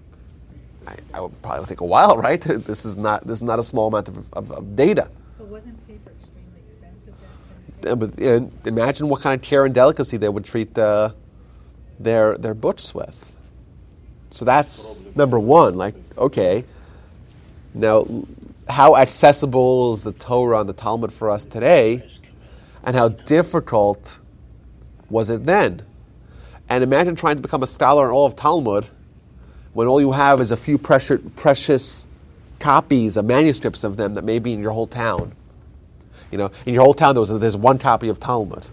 [SPEAKER 1] I, I would probably take a while, right? This is not this is not a small amount of, of, of data.
[SPEAKER 3] But wasn't paper extremely expensive then?
[SPEAKER 1] And with- and imagine what kind of care and delicacy they would treat uh, their their books with. So that's number one. Like, okay, now how accessible is the Torah and the Talmud for us today, and how difficult was it then? And imagine trying to become a scholar in all of Talmud when all you have is a few precious, copies of manuscripts of them that may be in your whole town. You know, in your whole town there was there's one copy of Talmud,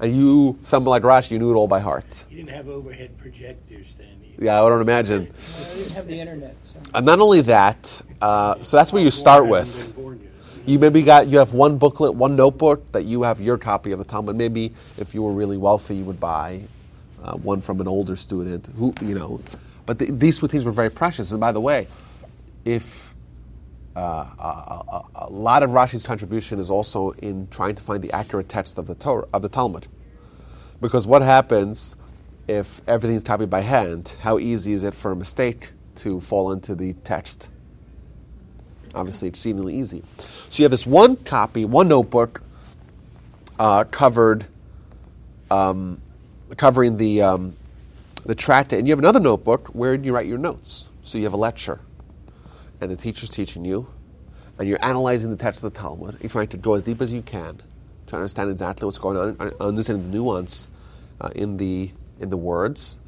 [SPEAKER 1] and you, someone like Rashi, you knew it all by heart.
[SPEAKER 9] You didn't have overhead projectors then. either.
[SPEAKER 1] Yeah, I don't imagine.
[SPEAKER 7] I didn't have the internet. So.
[SPEAKER 1] And not only that, uh, so that's where you start with.
[SPEAKER 2] been.
[SPEAKER 1] You maybe got you have one booklet, one notebook that you have your copy of the Talmud. Maybe if you were really wealthy, you would buy uh, one from an older student who you know. But th these things were very precious. And by the way, if uh, a, a, a lot of Rashi's contribution is also in trying to find the accurate text of the Torah of the Talmud, because what happens if everything's copied by hand? How easy is it for a mistake to fall into the text? Obviously, exceedingly easy. So you have this one copy, one notebook, uh, covered, um, covering the um, the tractate, and you have another notebook where you write your notes. So you have a lecture, and the teacher's teaching you, and you're analyzing the text of the Talmud. You're trying to go as deep as you can to understand exactly what's going on, understanding the nuance uh, in the in the words,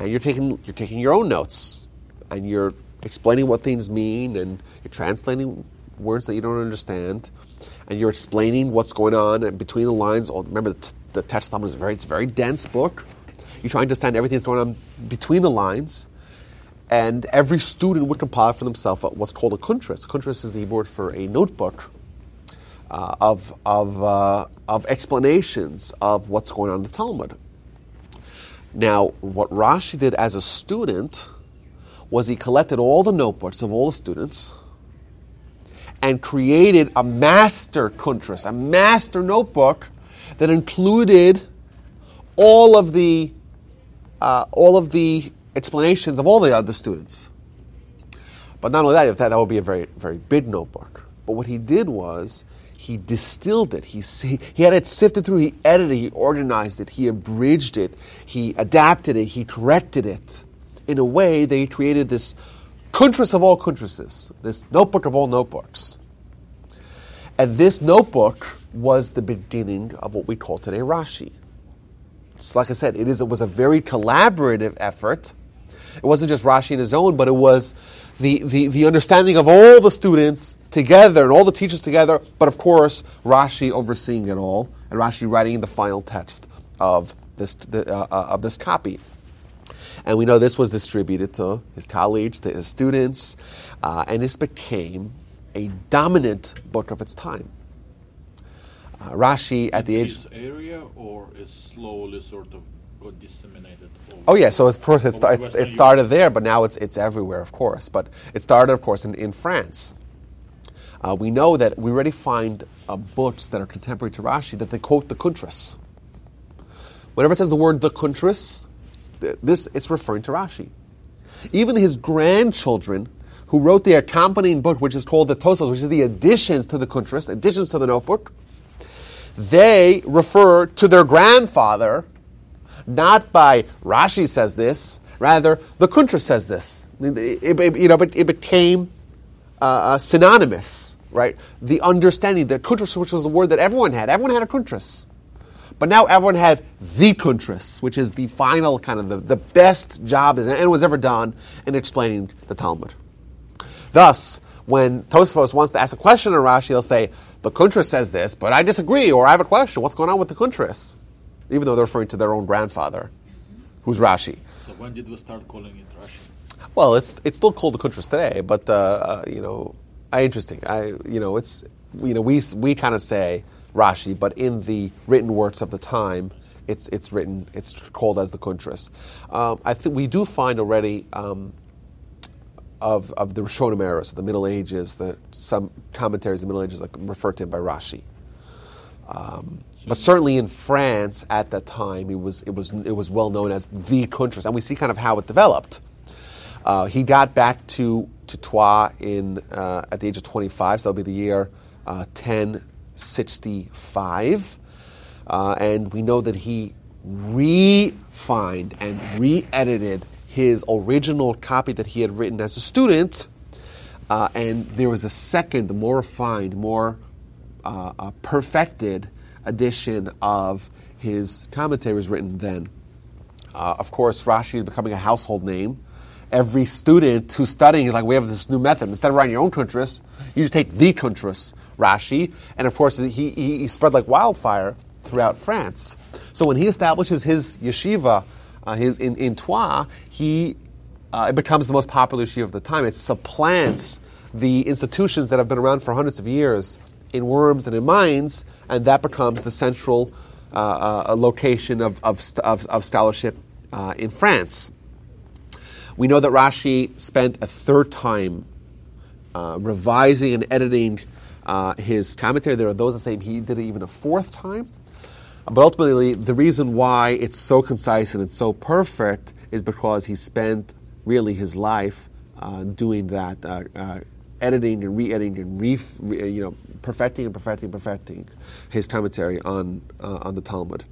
[SPEAKER 1] and you're taking you're taking your own notes, and you're explaining what things mean, and you're translating words that you don't understand, and you're explaining what's going on and between the lines. All- Remember, the, t- the text of the Talmud is very it's a very dense book. You're trying to understand everything that's going on between the lines. And every student would compile for themselves what's called a kuntras. Kuntras is the word for a notebook uh, of, of, uh, of explanations of what's going on in the Talmud. Now, what Rashi did as a student was he collected all the notebooks of all the students and created a master kuntras, a master notebook that included all of the uh, all of the explanations of all the other students. But not only that, if that, that would be a very, very big notebook. But what he did was he distilled it. He, he had it sifted through, he edited it, he organized it, he abridged it, he adapted it, he corrected it in a way that he created this kuntrus of all kuntruses, this notebook of all notebooks. And this notebook was the beginning of what we call today Rashi. So like I said, it, is, it was a very collaborative effort. It wasn't just Rashi in his own, but it was the, the, the understanding of all the students together and all the teachers together, but of course, Rashi overseeing it all, and Rashi writing the final text of this, the, uh, uh, of this copy. And we know this was distributed to his colleagues, to his students, uh, and this became a dominant book of its time. Uh, Rashi, at the age.
[SPEAKER 4] Area, or is slowly sort of got disseminated?
[SPEAKER 1] Oh yeah, so of course it, it, it started there, but now it's it's everywhere, of course. But it started, of course, in, in France. Uh, we know that we already find uh, books that are contemporary to Rashi that they quote the Kuntras. Whenever it says the word the Kuntras, this it's referring to Rashi. Even his grandchildren, who wrote the accompanying book, which is called the Tosafot, which is the additions to the Kuntras, additions to the notebook, they refer to their grandfather, not by Rashi says this, rather the Kuntra says this. It, it, you know, but it became uh, uh, synonymous, right? The understanding that kuntras, which was the word that everyone had, everyone had a kuntras. But now everyone had the kuntras, which is the final kind of the, the best job that anyone's ever done in explaining the Talmud. Thus, when Tosfos wants to ask a question in Rashi, he'll say, the Kuntras says this, but I disagree, or I have a question. What's going on with the Kuntras? Even though they're referring to their own grandfather, who's Rashi.
[SPEAKER 4] So when did we start calling it Rashi?
[SPEAKER 1] Well, it's it's still called the Kuntras today, but uh, uh, you know, I, interesting. I you know, it's you know, we we kind of say Rashi, but in the written works of the time, it's it's written, it's called as the Kuntras. Um, I think we do find already. Um, of, of the Rishonim era, so the Middle Ages, the, some commentaries in the Middle Ages like refer to him by Rashi. Um, but certainly in France at that time, it was, it was, it was well known as the Kuntras, and we see kind of how it developed. Uh, he got back to, to Troyes in, uh, at the age of 25, so that'll be the year uh, 1065. Uh, and we know that he refined and re edited his original copy that he had written as a student, uh, and there was a second, more refined, more uh, perfected edition of his commentary was written then. Uh, of course, Rashi is becoming a household name. Every student who's studying is like, we have this new method. Instead of writing your own kuntras, you just take the kuntras, Rashi. And of course, he, he, he spread like wildfire throughout France. So when he establishes his yeshiva uh, his in, in Troyes, he uh, it becomes the most popular yeshiva of the time. It supplants the institutions that have been around for hundreds of years in Worms and in Mainz, and that becomes the central uh, uh location of, of, of, of scholarship uh, in France. We know that Rashi spent a third time uh, revising and editing his commentary. There are those that say he did it even a fourth time. But ultimately, the reason why it's so concise and it's so perfect is because he spent really his life uh, doing that, uh, uh, editing and re-editing and re, you know, perfecting and perfecting and perfecting his commentary on uh, on the Talmud.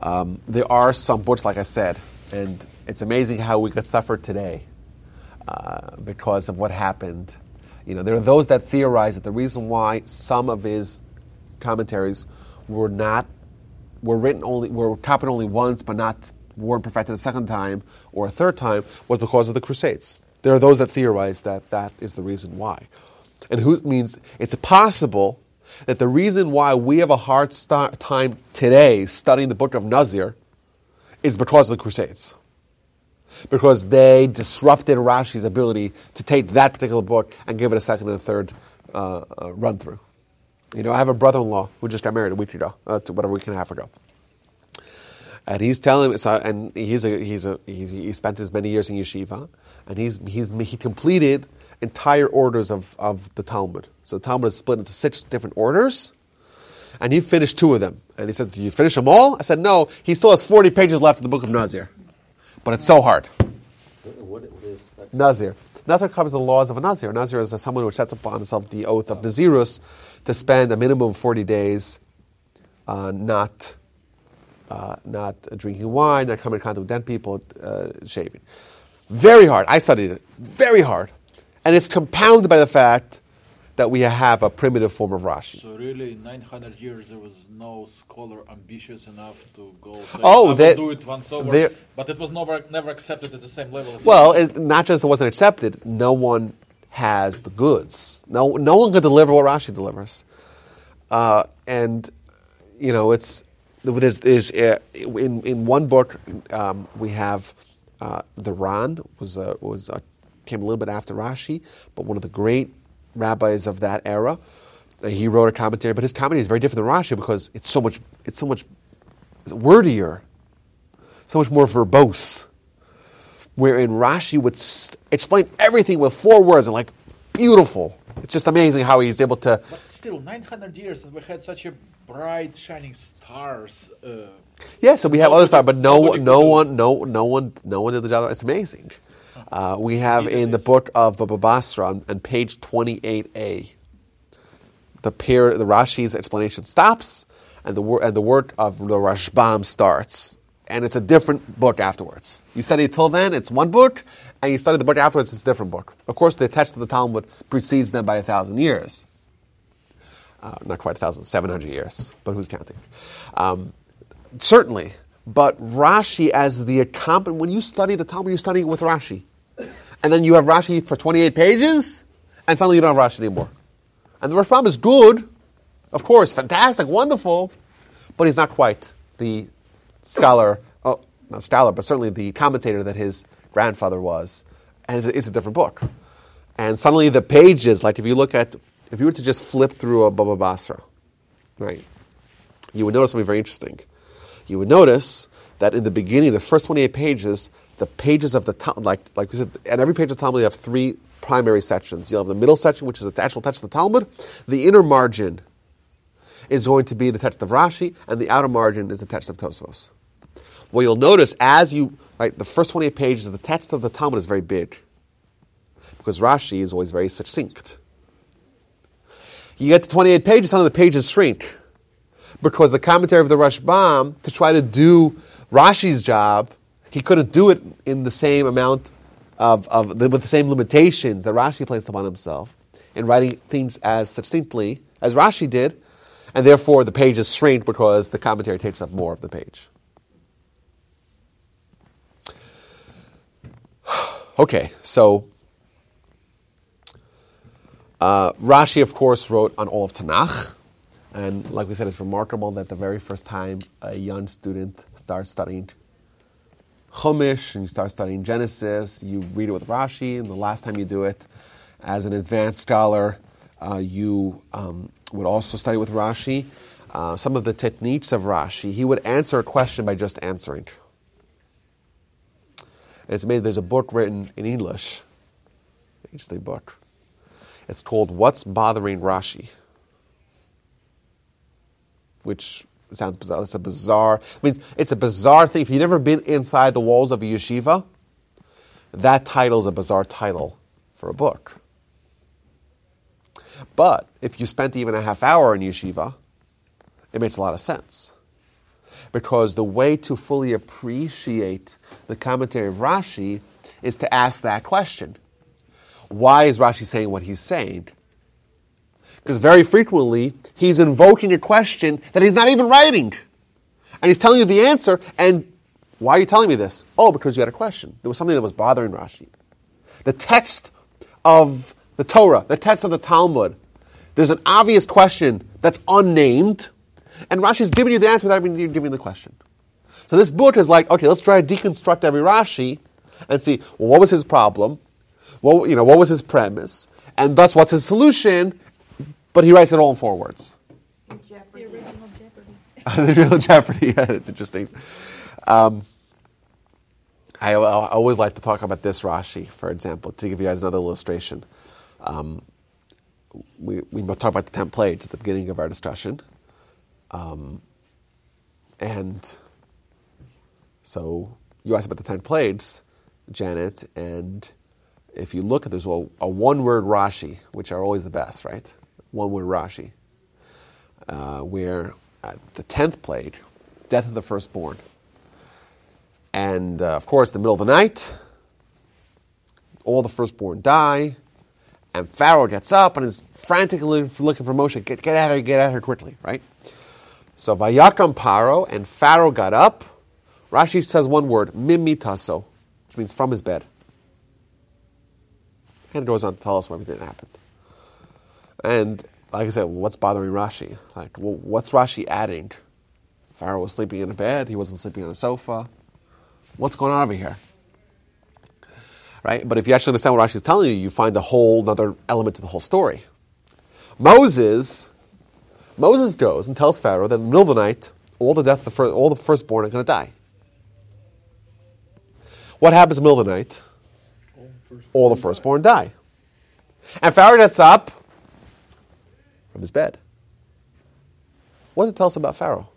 [SPEAKER 1] Um, there are some books, like I said, and it's amazing how we could suffer today uh, because of what happened. You know, there are those that theorize that the reason why some of his commentaries were not were written only were copied only once, but not weren't perfected a second time or a third time, was because of the Crusades. There are those that theorize that that is the reason why, and who means it's possible that the reason why we have a hard start time today studying the book of Nazir is because of the Crusades. Because they disrupted Rashi's ability to take that particular book and give it a second and a third uh, uh, run through. You know, I have a brother-in-law who just got married a week ago, uh, whatever week and a half ago, and he's telling me. So, and he's a he's a he's, he spent his many years in yeshiva, and he's he's he completed entire orders of of the Talmud. So the Talmud is split into six different orders, And he finished two of them. And he said, "Do you finish them all?" I said, "No." He still has 40 pages left in the book of Nazir, but it's so hard. Nazir. Nazir covers the laws of a Nazir. Nazir is someone who sets upon himself the oath of Nazirus to spend a minimum of 40 days uh, not, uh, not drinking wine, not coming in contact with dead people, uh, shaving. Very hard. I studied it. Very hard. And it's compounded by the fact that we have a primitive form of Rashi.
[SPEAKER 4] So really, in 900 years, there was no scholar ambitious enough to go. Say,
[SPEAKER 1] Oh,
[SPEAKER 4] do it once over. but it was never never accepted at the same level. As
[SPEAKER 1] Well, it, not just it wasn't accepted, no one has the goods. No, no one could deliver what Rashi delivers. Uh, and, you know, it's, there's, there's, uh, in, in one book, um, we have uh, the Ran, was, uh, was uh, came a little bit after Rashi, but one of the great rabbis of that era. Uh, he wrote a commentary, but his commentary is very different than Rashi because it's so much, it's so much wordier, so much more verbose wherein Rashi would st- explain everything with four words and like beautiful. It's just amazing how he's able to.
[SPEAKER 4] But still, 900 years, and we had such a bright, shining stars. Uh,
[SPEAKER 1] Yeah, so we have other stuff, but no, no one, no, no one, no one did the job. It's amazing. Uh, we have in the book of Baba Basra on, on page twenty-eight a. The pair, the Rashi's explanation stops, and the wor- and the work of the Rashbam starts, and it's a different book afterwards. You study it till then, it's one book, and you study the book afterwards, it's a different book. Of course, the text of the Talmud precedes them by a thousand years. Uh, not quite a thousand, seven hundred years, but who's counting? Um, certainly, but Rashi as the accompaniment, when you study the Talmud, you're studying it with Rashi. And then you have Rashi for 28 pages, and suddenly you don't have Rashi anymore. And the Rashbam is good, of course, fantastic, wonderful, but he's not quite the scholar, oh, not scholar, but certainly the commentator that his grandfather was. And it's a, different book. And suddenly the pages, like if you look at, if you were to just flip through a Baba Basra, right, you would notice something very interesting. You would notice that in the beginning, the first 28 pages, the pages of the Talmud, like, like we said, at every page of the Talmud, you have three primary sections. You'll have the middle section, which is the actual text of the Talmud. The inner margin is going to be the text of Rashi, and the outer margin is the text of Tosfos. Well, you'll notice as you, the first 28 pages, of the text of the Talmud is very big, because Rashi is always very succinct. You get to 28 pages, some of the pages shrink because the commentary of the Rashbam, to try to do Rashi's job, he couldn't do it in the same amount of, of the, with the same limitations that Rashi placed upon himself in writing things as succinctly as Rashi did, and therefore the pages shrink because the commentary takes up more of the page. Okay, so uh, Rashi, of course, wrote on all of Tanakh. And like we said, it's remarkable that the very first time a young student starts studying Chumash and you start studying Genesis, you read it with Rashi, and the last time you do it as an advanced scholar, uh, you um, would also study with Rashi. Uh, some of the techniques of Rashi, he would answer a question by just answering. And it's made, there's a book written in English, interesting book. It's called What's Bothering Rashi? which sounds bizarre. It's a bizarre. I mean, it's a bizarre thing. If you've never been inside the walls of a yeshiva, that title is a bizarre title for a book. But if you spent even a half hour in yeshiva, it makes a lot of sense. Because the way to fully appreciate the commentary of Rashi is to ask that question. Why is Rashi saying what he's saying? Because very frequently, he's invoking a question that he's not even writing. And he's telling you the answer, and why are you telling me this? Oh, because you had a question. There was something that was bothering Rashi. The text of the Torah, the text of the Talmud, there's an obvious question that's unnamed, and Rashi's giving you the answer without even giving the question. So this book is like, okay, let's try to deconstruct every Rashi and see, well, what was his problem? What, you know, what was his premise? And thus, what's his solution? But he writes it all in four words.
[SPEAKER 8] It's the original Jeopardy.
[SPEAKER 1] the real Jeopardy. Yeah, it's interesting. Um, I, I always like to talk about this Rashi, for example, to give you guys another illustration. Um, we, we talked about the ten plagues at the beginning of our discussion. Um, and so you asked about the ten plagues, Janet, and if you look at there's a, a one-word Rashi, which are always the best, right? One-word Rashi, uh, where the tenth plague, death of the firstborn, and uh, of course, the middle of the night, all the firstborn die, and Pharaoh gets up and is frantically looking for Moshe. Get, get at her, get at her quickly, right? So Vayakam Paro, and Pharaoh got up. Rashi says one word, mimitaso, which means from his bed. And it goes on to tell us what everything happened. And like I said, what's bothering Rashi? Like, well, what's Rashi adding? Pharaoh was sleeping in a bed. He wasn't sleeping on a sofa. What's going on over here? Right? But if you actually understand what Rashi is telling you, you find a whole other element to the whole story. Moses, Moses goes and tells Pharaoh that in the middle of the night, all the death, the first, all the firstborn are going to die. What happens in the middle of the night? All the firstborn die. And Pharaoh gets up from his bed. What does it tell us about Pharaoh?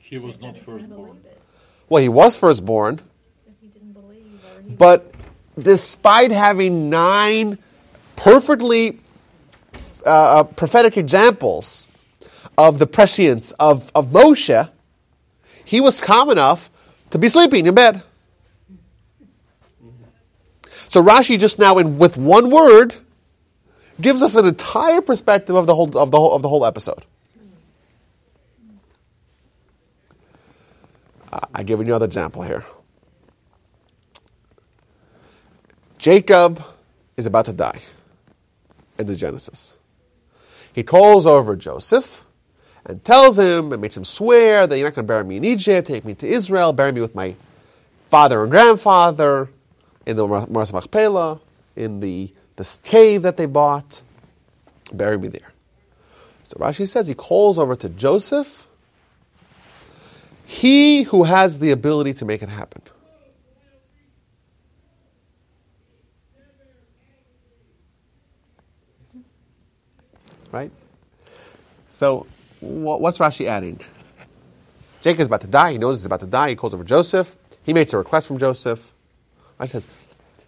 [SPEAKER 4] He was not firstborn.
[SPEAKER 1] Well, he was firstborn, but despite having nine perfectly uh, uh, prophetic examples of the prescience of, of Moshe, he was calm enough to be sleeping in bed. So Rashi just now, in with one word, gives us an entire perspective of the whole of the whole of the whole episode. I give you another example here. Jacob is about to die in the Genesis. He calls over Joseph and tells him and makes him swear that you're not going to bury me in Egypt, take me to Israel, bury me with my father and grandfather in the Maras Machpelah, in the this cave that they bought, bury me there. So Rashi says he calls over to Joseph, he who has the ability to make it happen. Right? So, what's Rashi adding? Jacob is about to die. He knows he's about to die. He calls over Joseph. He makes a request from Joseph. Rashi says,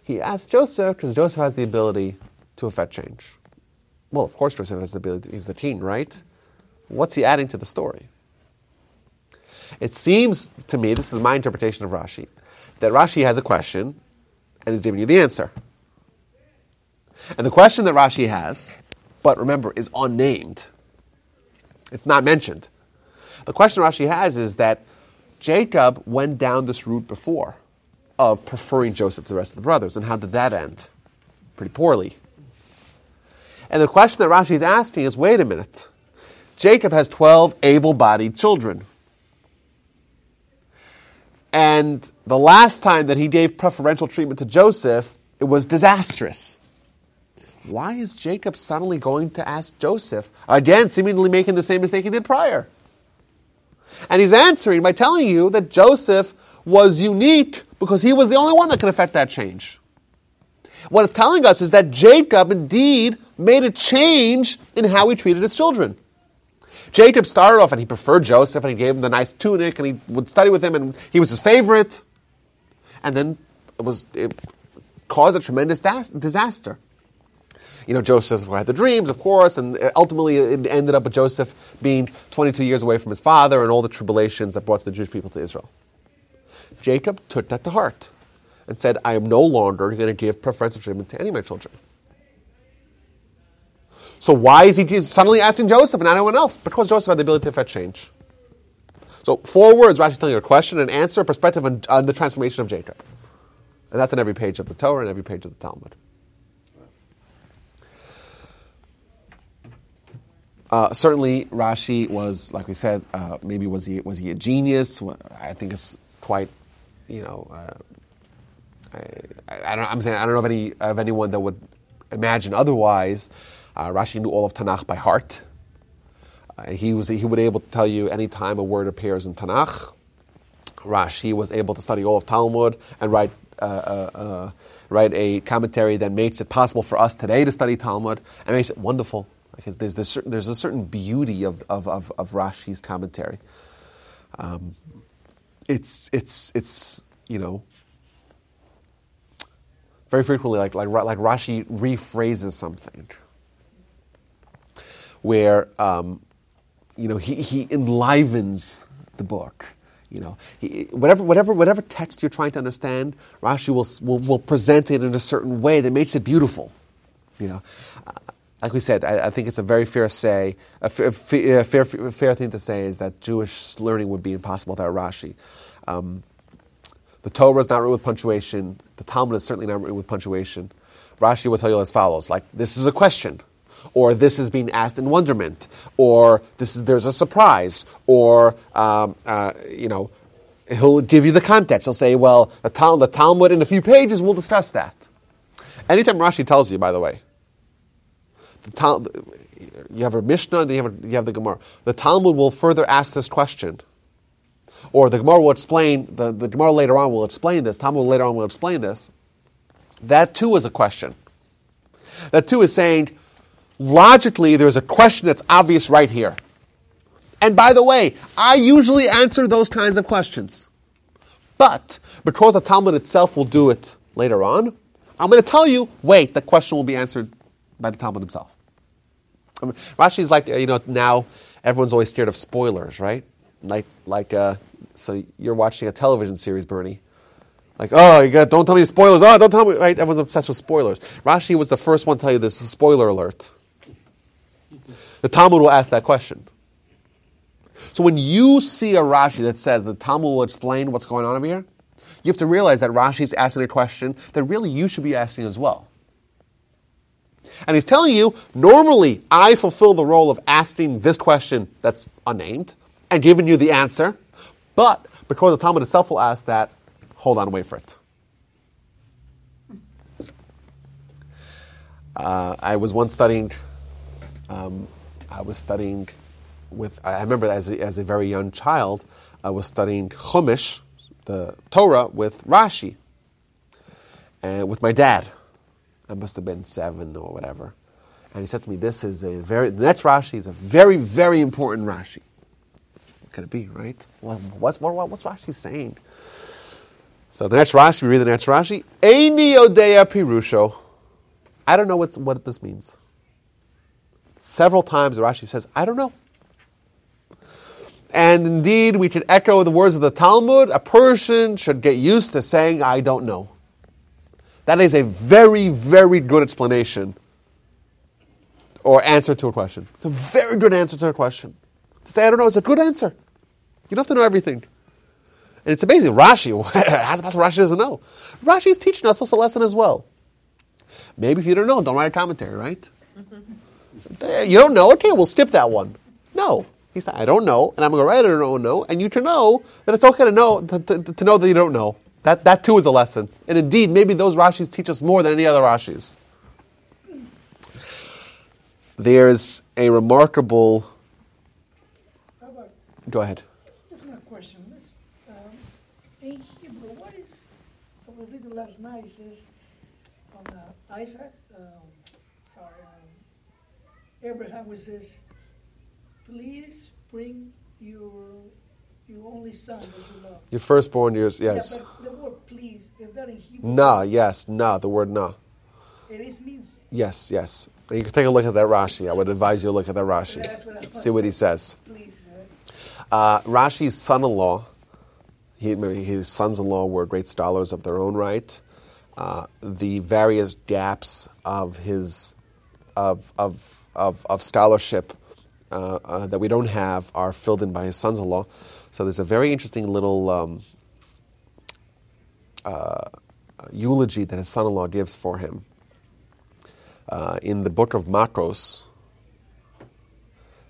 [SPEAKER 1] he asks Joseph because Joseph has the ability to affect change. Well, of course, Joseph has the ability. He's the king, right? What's he adding to the story? It seems to me, this is my interpretation of Rashi, that Rashi has a question and is giving you the answer. And the question that Rashi has, but remember, is unnamed. It's not mentioned. The question Rashi has is that Jacob went down this route before of preferring Joseph to the rest of the brothers. And how did that end? Pretty poorly. And the question that Rashi is asking is wait a minute. Jacob has 12 able bodied children. And the last time that he gave preferential treatment to Joseph, it was disastrous. Why is Jacob suddenly going to ask Joseph, again, seemingly making the same mistake he did prior? And he's answering by telling you that Joseph was unique because he was the only one that could affect that change. What it's telling us is that Jacob indeed made a change in how he treated his children. Jacob started off and he preferred Joseph and he gave him the nice tunic and he would study with him and he was his favorite. And then it was it caused a tremendous disaster. You know, Joseph had the dreams, of course, and uh, ultimately it ended up with Joseph being 22 years away from his father and all the tribulations that brought the Jewish people to Israel. Jacob took that to heart and said, I am no longer going to give preferential treatment to any of my children. So why is he suddenly asking Joseph and not anyone else? Because Joseph had the ability to affect change. So four words, Rashi's telling you a question, an answer, a perspective on, on the transformation of Jacob. And that's on every page of the Torah and every page of the Talmud. Uh, certainly, Rashi was, like we said, uh, maybe was he was he a genius? I think it's quite, you know, uh, I, I, don't. I'm saying I don't know of any of anyone that would imagine otherwise. Uh, Rashi knew all of Tanakh by heart. Uh, he was he would able to tell you any time a word appears in Tanakh. Rashi was able to study all of Talmud and write write a commentary that makes it possible for us today to study Talmud and makes it wonderful Like there's, there's, there's a certain beauty of, of, of, of Rashi's commentary. Um, it's, it's, it's, you know, very frequently, like, like, like Rashi rephrases something where, um, you know, he, he enlivens the book. You know, he, whatever, whatever, whatever text you're trying to understand, Rashi will, will, will present it in a certain way that makes it beautiful. You know, like we said, I, I, think it's a very fair say, a fair, a fair, fair, thing to say is that Jewish learning would be impossible without Rashi. Um, the Torah is not written with punctuation. The Talmud is certainly not written with punctuation. Rashi will tell you as follows: like this is a question, or this is being asked in wonderment, or this is there's a surprise, or um, uh, you know, he'll give you the context. He'll say, well, the, Tal- the Talmud in a few pages will discuss that. Anytime Rashi tells you, by the way, the Tal- you have a Mishnah and you have, a, you have the Gemara. The Talmud will further ask this question. Or the Gemara will explain, the, the Gemara later on will explain this, Talmud later on will explain this. That too is a question. That too is saying, logically, there's a question that's obvious right here. And by the way, I usually answer those kinds of questions. But because the Talmud itself will do it later on, I'm going to tell you, wait, the question will be answered by the Talmud himself. I mean, Rashi is like, you know, now everyone's always scared of spoilers, right? Like, like, uh, so you're watching a television series, Bernie. Like, oh, you got, don't tell me spoilers. Oh, don't tell me. Right? Everyone's obsessed with spoilers. Rashi was the first one to tell you this spoiler alert. The Talmud will ask that question. So when you see a Rashi that says the Talmud will explain what's going on over here, you have to realize that Rashi is asking a question that really you should be asking as well. And he's telling you, normally I fulfill the role of asking this question that's unnamed and giving you the answer, but because the Talmud itself will ask that, hold on, wait for it. Uh, I was once studying, um, I was studying with, I remember as a, as a very young child, I was studying Chumash, the Torah, with Rashi, and with my dad. I must have been seven or whatever. And he said to me, This is a very, the next Rashi is a very, very important Rashi. What could it be, right? Well, what's, what, what's Rashi saying? So the next Rashi, we read the next Rashi. Eini Odeya Pirusho. I don't know what's, what this means. Several times Rashi says, I don't know. And indeed, we can echo the words of the Talmud. A person should get used to saying, I don't know. That is a very, very good explanation or answer to a question. It's a very good answer to a question. To say, I don't know, it's a good answer. You don't have to know everything. And it's amazing. Rashi, how's about Rashi doesn't know? Rashi is teaching us also a lesson as well. Maybe if you don't know, don't write a commentary, right? you don't know? Okay, we'll skip that one. No. He said, I don't know, and I'm going to write it, I don't know, and you to know that it's okay to know, to, to, to know that you don't know. That, that too is a lesson. And indeed, maybe those Rashis teach us more than any other Rashis. There's a remarkable. Go ahead.
[SPEAKER 11] Is my question. This, um, in Hebrew, what is, what we did last night is on uh, Isaac, um, sorry, um, Abraham was says, please bring your your only son that you love.
[SPEAKER 1] Your firstborn, yours, yes.
[SPEAKER 11] Yeah, the word please, is that in Hebrew?
[SPEAKER 1] Na, yes, nah, the word na.
[SPEAKER 11] It is means.
[SPEAKER 1] Yes, yes. You can take a look at that Rashi. I would advise you to look at that Rashi.
[SPEAKER 11] What
[SPEAKER 1] See what he says.
[SPEAKER 11] Please,
[SPEAKER 1] uh, Rashi's son-in-law, he, his sons-in-law were great scholars of their own right. Uh, the various gaps of his of of of, of scholarship uh, uh that we don't have are filled in by his sons-in-law. So there's a very interesting little um, uh, eulogy that his son-in-law gives for him uh, in the book of Makos,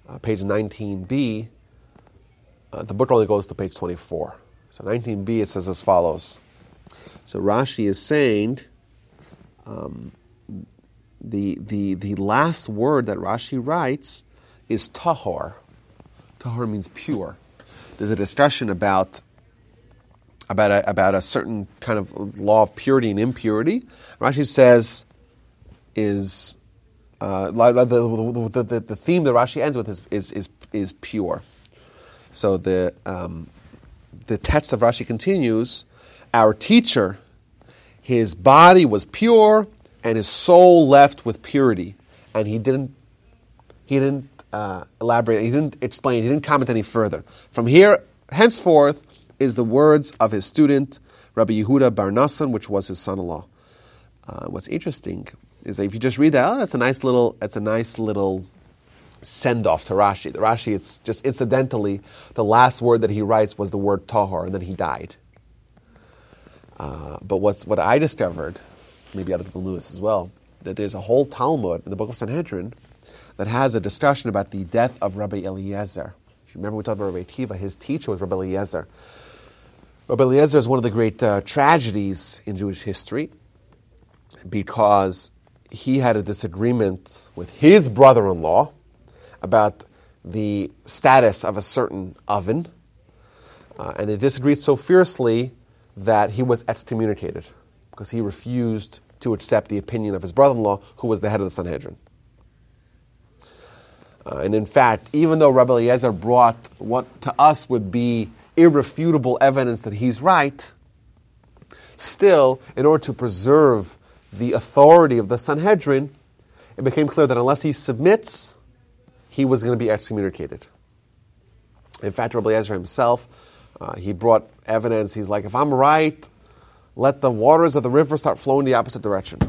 [SPEAKER 1] uh, page 19b. Uh, the book only goes to page 24. So 19b it says as follows. So Rashi is saying. Um, the, the, the last word that Rashi writes is tahor. Tahor means pure there's a discussion about about a, about a certain kind of law of purity and impurity. Rashi says is uh, the, the, the, the, theme that Rashi ends with is, is, is, is pure. So the, um, the text of Rashi continues Our teacher, his body was pure and his soul left with purity. And he didn't, he didn't uh, elaborate, he didn't explain, he didn't comment any further. From here, henceforth, is the words of his student, Rabbi Yehuda Bar Nassan, which was his son-in-law. Uh, what's interesting is that if you just read that, oh, that's a nice little, it's a nice little send off to Rashi. The Rashi, it's just incidentally, the last word that he writes was the word tahor, and then he died. Uh, but what's, what I discovered, maybe other people knew this as well, that there's a whole Talmud in the book of Sanhedrin that has a discussion about the death of Rabbi Eliezer. If you remember, we talked about Rabbi Akiva, his teacher was Rabbi Eliezer. Rabbi Eliezer is one of the great uh, tragedies in Jewish history because he had a disagreement with his brother in law about the status of a certain oven. Uh, and they disagreed so fiercely that he was excommunicated because he refused to accept the opinion of his brother in law, who was the head of the Sanhedrin. Uh, and in fact, even though Rabbi Eliezer brought what to us would be irrefutable evidence that he's right, still, in order to preserve the authority of the Sanhedrin, it became clear that unless he submits, he was going to be excommunicated. In fact, Rabbi Eliezer himself, uh, he brought evidence. He's like, if I'm right, let the waters of the river start flowing the opposite direction.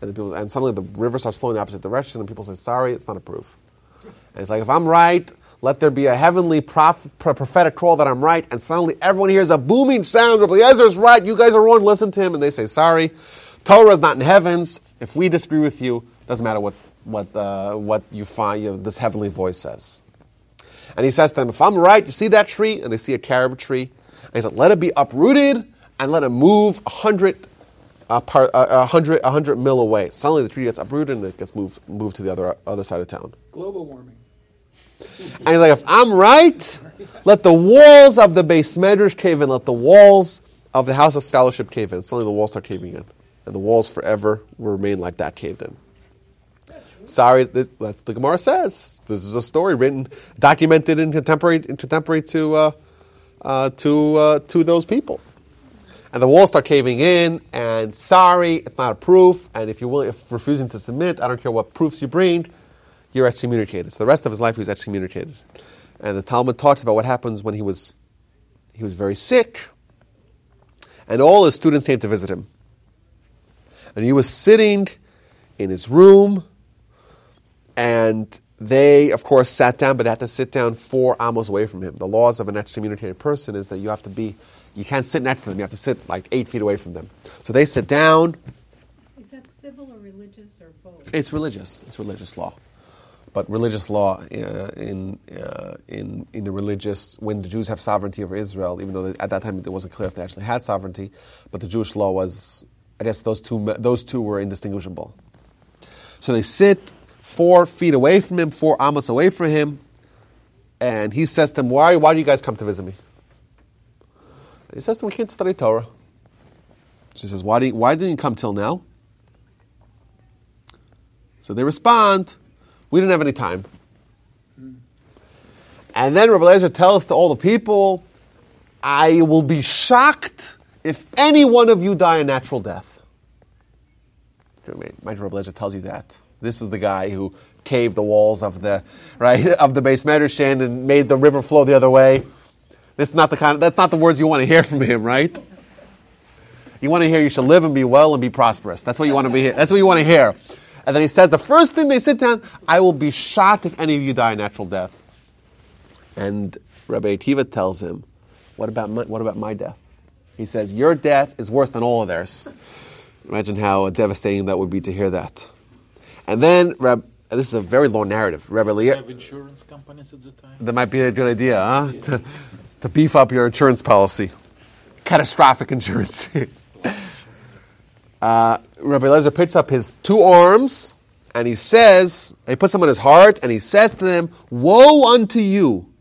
[SPEAKER 1] And, people, and suddenly the river starts flowing in the opposite direction, and people say, sorry, it's not a proof. And it's like, if I'm right, let there be a heavenly prof- prophetic call that I'm right, and suddenly everyone hears a booming sound. Rabbi is right. You guys are wrong. Listen to him, and they say, "Sorry, Torah is not in heavens. If we disagree with you, doesn't matter what what uh, what you find. You know, this heavenly voice says." And he says to them, "If I'm right, you see that tree, and they see a carob tree. And he said, let it be uprooted and let it move a hundred." A, par, a, a hundred, a hundred mil away. Suddenly, the tree gets uprooted and it gets moved, moved to the other, other side of town.
[SPEAKER 7] Global warming.
[SPEAKER 1] And he's like, if I'm right, let the walls of the beis medrash cave in, let the walls of the house of scholarship cave in. Suddenly the walls start caving in. And the walls forever will remain like that caved in. Sorry, this, that's the Gemara says. This is a story written, documented in contemporary, in contemporary to, uh, uh, to, uh, to those people. And the walls start caving in, and sorry, it's not a proof. And if you're willing, if refusing to submit, I don't care what proofs you bring, you're excommunicated. So the rest of his life he was excommunicated. And the Talmud talks about what happens when he was he was very sick, and all his students came to visit him. And he was sitting in his room, and they, of course, sat down, but they had to sit down four amos away from him. The laws of an excommunicated person is that you have to be, you can't sit next to them. You have to sit like eight feet away from them. So they sit down.
[SPEAKER 3] Is that civil or religious or both?
[SPEAKER 1] It's religious. It's religious law but religious law uh, in, uh, in, in the religious, when the Jews have sovereignty over Israel, even though they, at that time it wasn't clear if they actually had sovereignty, but the Jewish law was, I guess those two, those two were indistinguishable. So they sit four feet away from him, four amos away from him, and he says to them, why, why do you guys come to visit me? He says we came to study Torah. She says, why, do you, why didn't you come till now? So they respond, we didn't have any time. And then Rabbi Eliezer tells to all the people, I will be shocked if any one of you die a natural death. Imagine Rabbi Eliezer tells you that. This is the guy who caved the walls of the right of the beis medrash and made the river flow the other way. This is not the kind of, that's not the words you want to hear from him, right? You want to hear you shall live and be well and be prosperous. That's what you want to be. That's what you want to hear. And then he says, the first thing they sit down, I will be shocked if any of you die a natural death. And Rabbi Akiva tells him, what about my, what about my death? He says, your death is worse than all of theirs. Imagine how devastating that would be to hear that. And then, Rab, this is a very long narrative. Rabbi Leah,
[SPEAKER 4] have insurance companies at the time.
[SPEAKER 1] That might be a good idea, huh? To, to beef up your insurance policy, catastrophic insurance. uh, Rabbi Lezer picks up his two arms and he says, he puts them on his heart and he says to them, Woe unto you!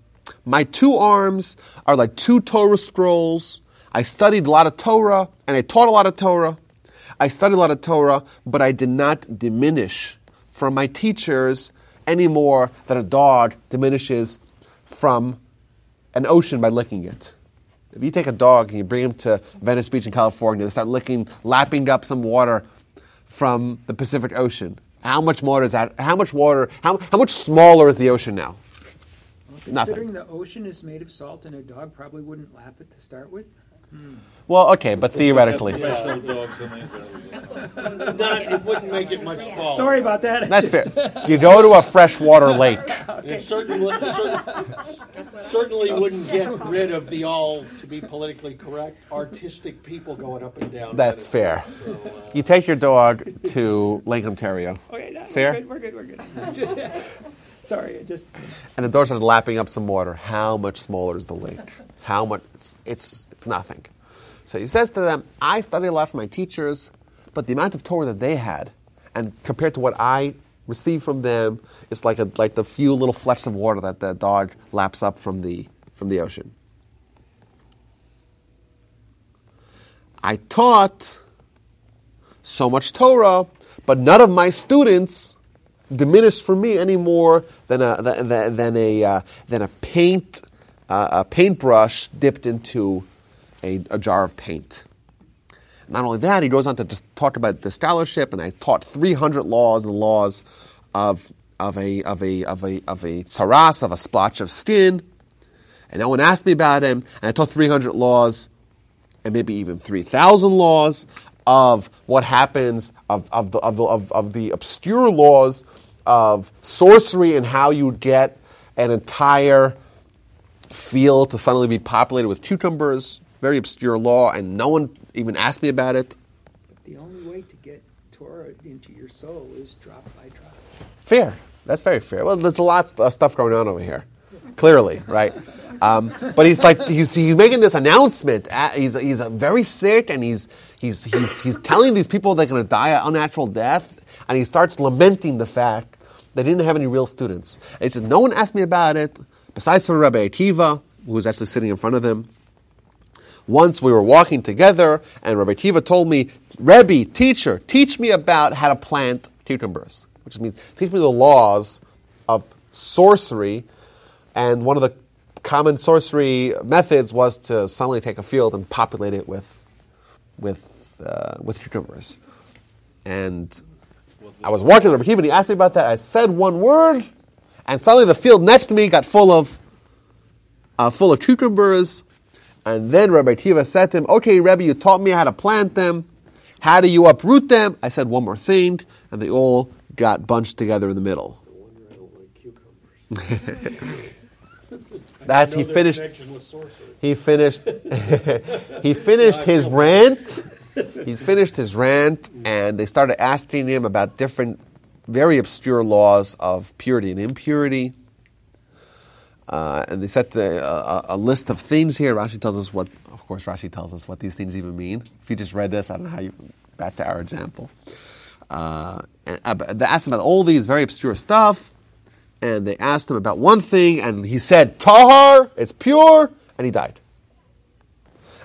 [SPEAKER 1] My two arms are like two Torah scrolls. I studied a lot of Torah and I taught a lot of Torah. I studied a lot of Torah, but I did not diminish from my teachers any more than a dog diminishes from an ocean by licking it. If you take a dog and you bring him to Venice Beach in California, they start licking, lapping up some water from the Pacific Ocean. How much water is that? How much water? How, how much smaller is the ocean now?
[SPEAKER 7] Considering
[SPEAKER 1] Nothing.
[SPEAKER 7] the ocean is made of salt and a dog probably wouldn't lap it to start with.
[SPEAKER 1] Well, okay, but theoretically,
[SPEAKER 4] Special dogs in Israel.
[SPEAKER 2] Not, it wouldn't make it much smaller.
[SPEAKER 7] Sorry about that.
[SPEAKER 1] that's fair. You go to a freshwater lake.
[SPEAKER 2] It certainly, cer- certainly wouldn't get rid of the all, to be politically correct, artistic people going up and down.
[SPEAKER 1] That's fair.
[SPEAKER 2] So, uh,
[SPEAKER 1] You take your dog to Lake Ontario,
[SPEAKER 7] Okay, no,
[SPEAKER 1] Fair?
[SPEAKER 7] We're good. We're good. We're good. Just, sorry, just
[SPEAKER 1] and the dog started lapping up some water. How much smaller is the lake? How much? It's, it's, nothing. So he says to them, I studied a lot from my teachers, but the amount of Torah that they had, and compared to what I received from them, it's like, a, like the few little flecks of water that the dog laps up from the, from the ocean. I taught so much Torah, but none of my students diminished for me any more than a than, than, than a uh, than a paint uh, a paintbrush dipped into a, a jar of paint. Not only that, he goes on to talk about the scholarship, and I taught 300 laws, and laws of of a of a of a of a saras of a splotch of skin. And no one asked me about him, and I taught 300 laws and maybe even 3,000 laws of what happens, of, of, the, of, the, of, of the obscure laws of sorcery and how you get an entire field to suddenly be populated with cucumbers. Very obscure law, and no one even asked me about it.
[SPEAKER 7] But the only way to get Torah into your soul is drop by drop.
[SPEAKER 1] Fair. That's very fair. Well, there's a lot of stuff going on over here, clearly, right? Um, but he's like he's, he's making this announcement. Uh, He's he's very sick, and he's he's he's he's telling these people they're going to die an unnatural death, and he starts lamenting the fact they didn't have any real students. And he says, "No one asked me about it, besides for Rabbi Akiva, who was actually sitting in front of him." Once we were walking together, and Rabbi Akiva told me, Rebbe, teacher, teach me about how to plant cucumbers, which means teach me the laws of sorcery. And one of the common sorcery methods was to suddenly take a field and populate it with, with, uh, with cucumbers. And I was walking with Rabbi Akiva, and he asked me about that. I said one word, and suddenly the field next to me got full of, uh, full of cucumbers. And then Rabbi Akiva said to him, Okay, Rebbe, you taught me how to plant them. How do you uproot them? I said one more thing, and they all got bunched together in the middle.
[SPEAKER 2] no wonder I don't like cucumbers.
[SPEAKER 1] That's he finished.
[SPEAKER 2] connection with sorcery.
[SPEAKER 1] He finished. he finished his rant. He's finished his rant, and they started asking him about different, very obscure laws of purity and impurity. Uh, and they set the, uh, a, a list of things here. Rashi tells us what, of course, Rashi tells us what these things even mean. If you just read this, I don't know how you, back to our example. Uh, and, uh, they asked him about all these very obscure stuff, and they asked him about one thing, and he said, Tahar, it's pure, and he died.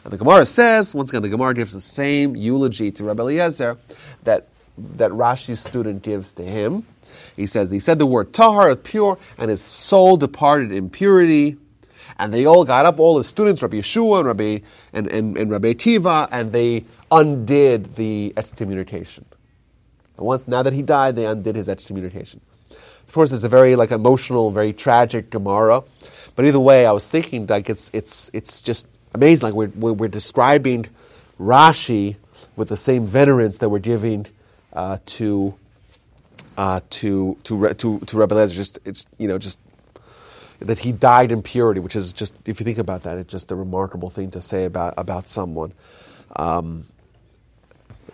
[SPEAKER 1] And the Gemara says, once again, the Gemara gives the same eulogy to Rabbi Eliezer that, that Rashi's student gives to him. He says, he said the word tahar, pure, and his soul departed in purity. And they all got up, all his students, Rabbi Yehoshua and Rabbi, and, and, and Rabbi Akiva, and they undid the excommunication. And once, now that he died, they undid his excommunication. Of course, it's a very like emotional, very tragic Gemara. But either way, I was thinking like it's it's it's just amazing. Like we're we're, describing Rashi with the same veterance that we're giving uh, to uh, to to to to Rebbe Eliezer. Just it's you know just that he died in purity, which is just if you think about that, it's just a remarkable thing to say about about someone. Um,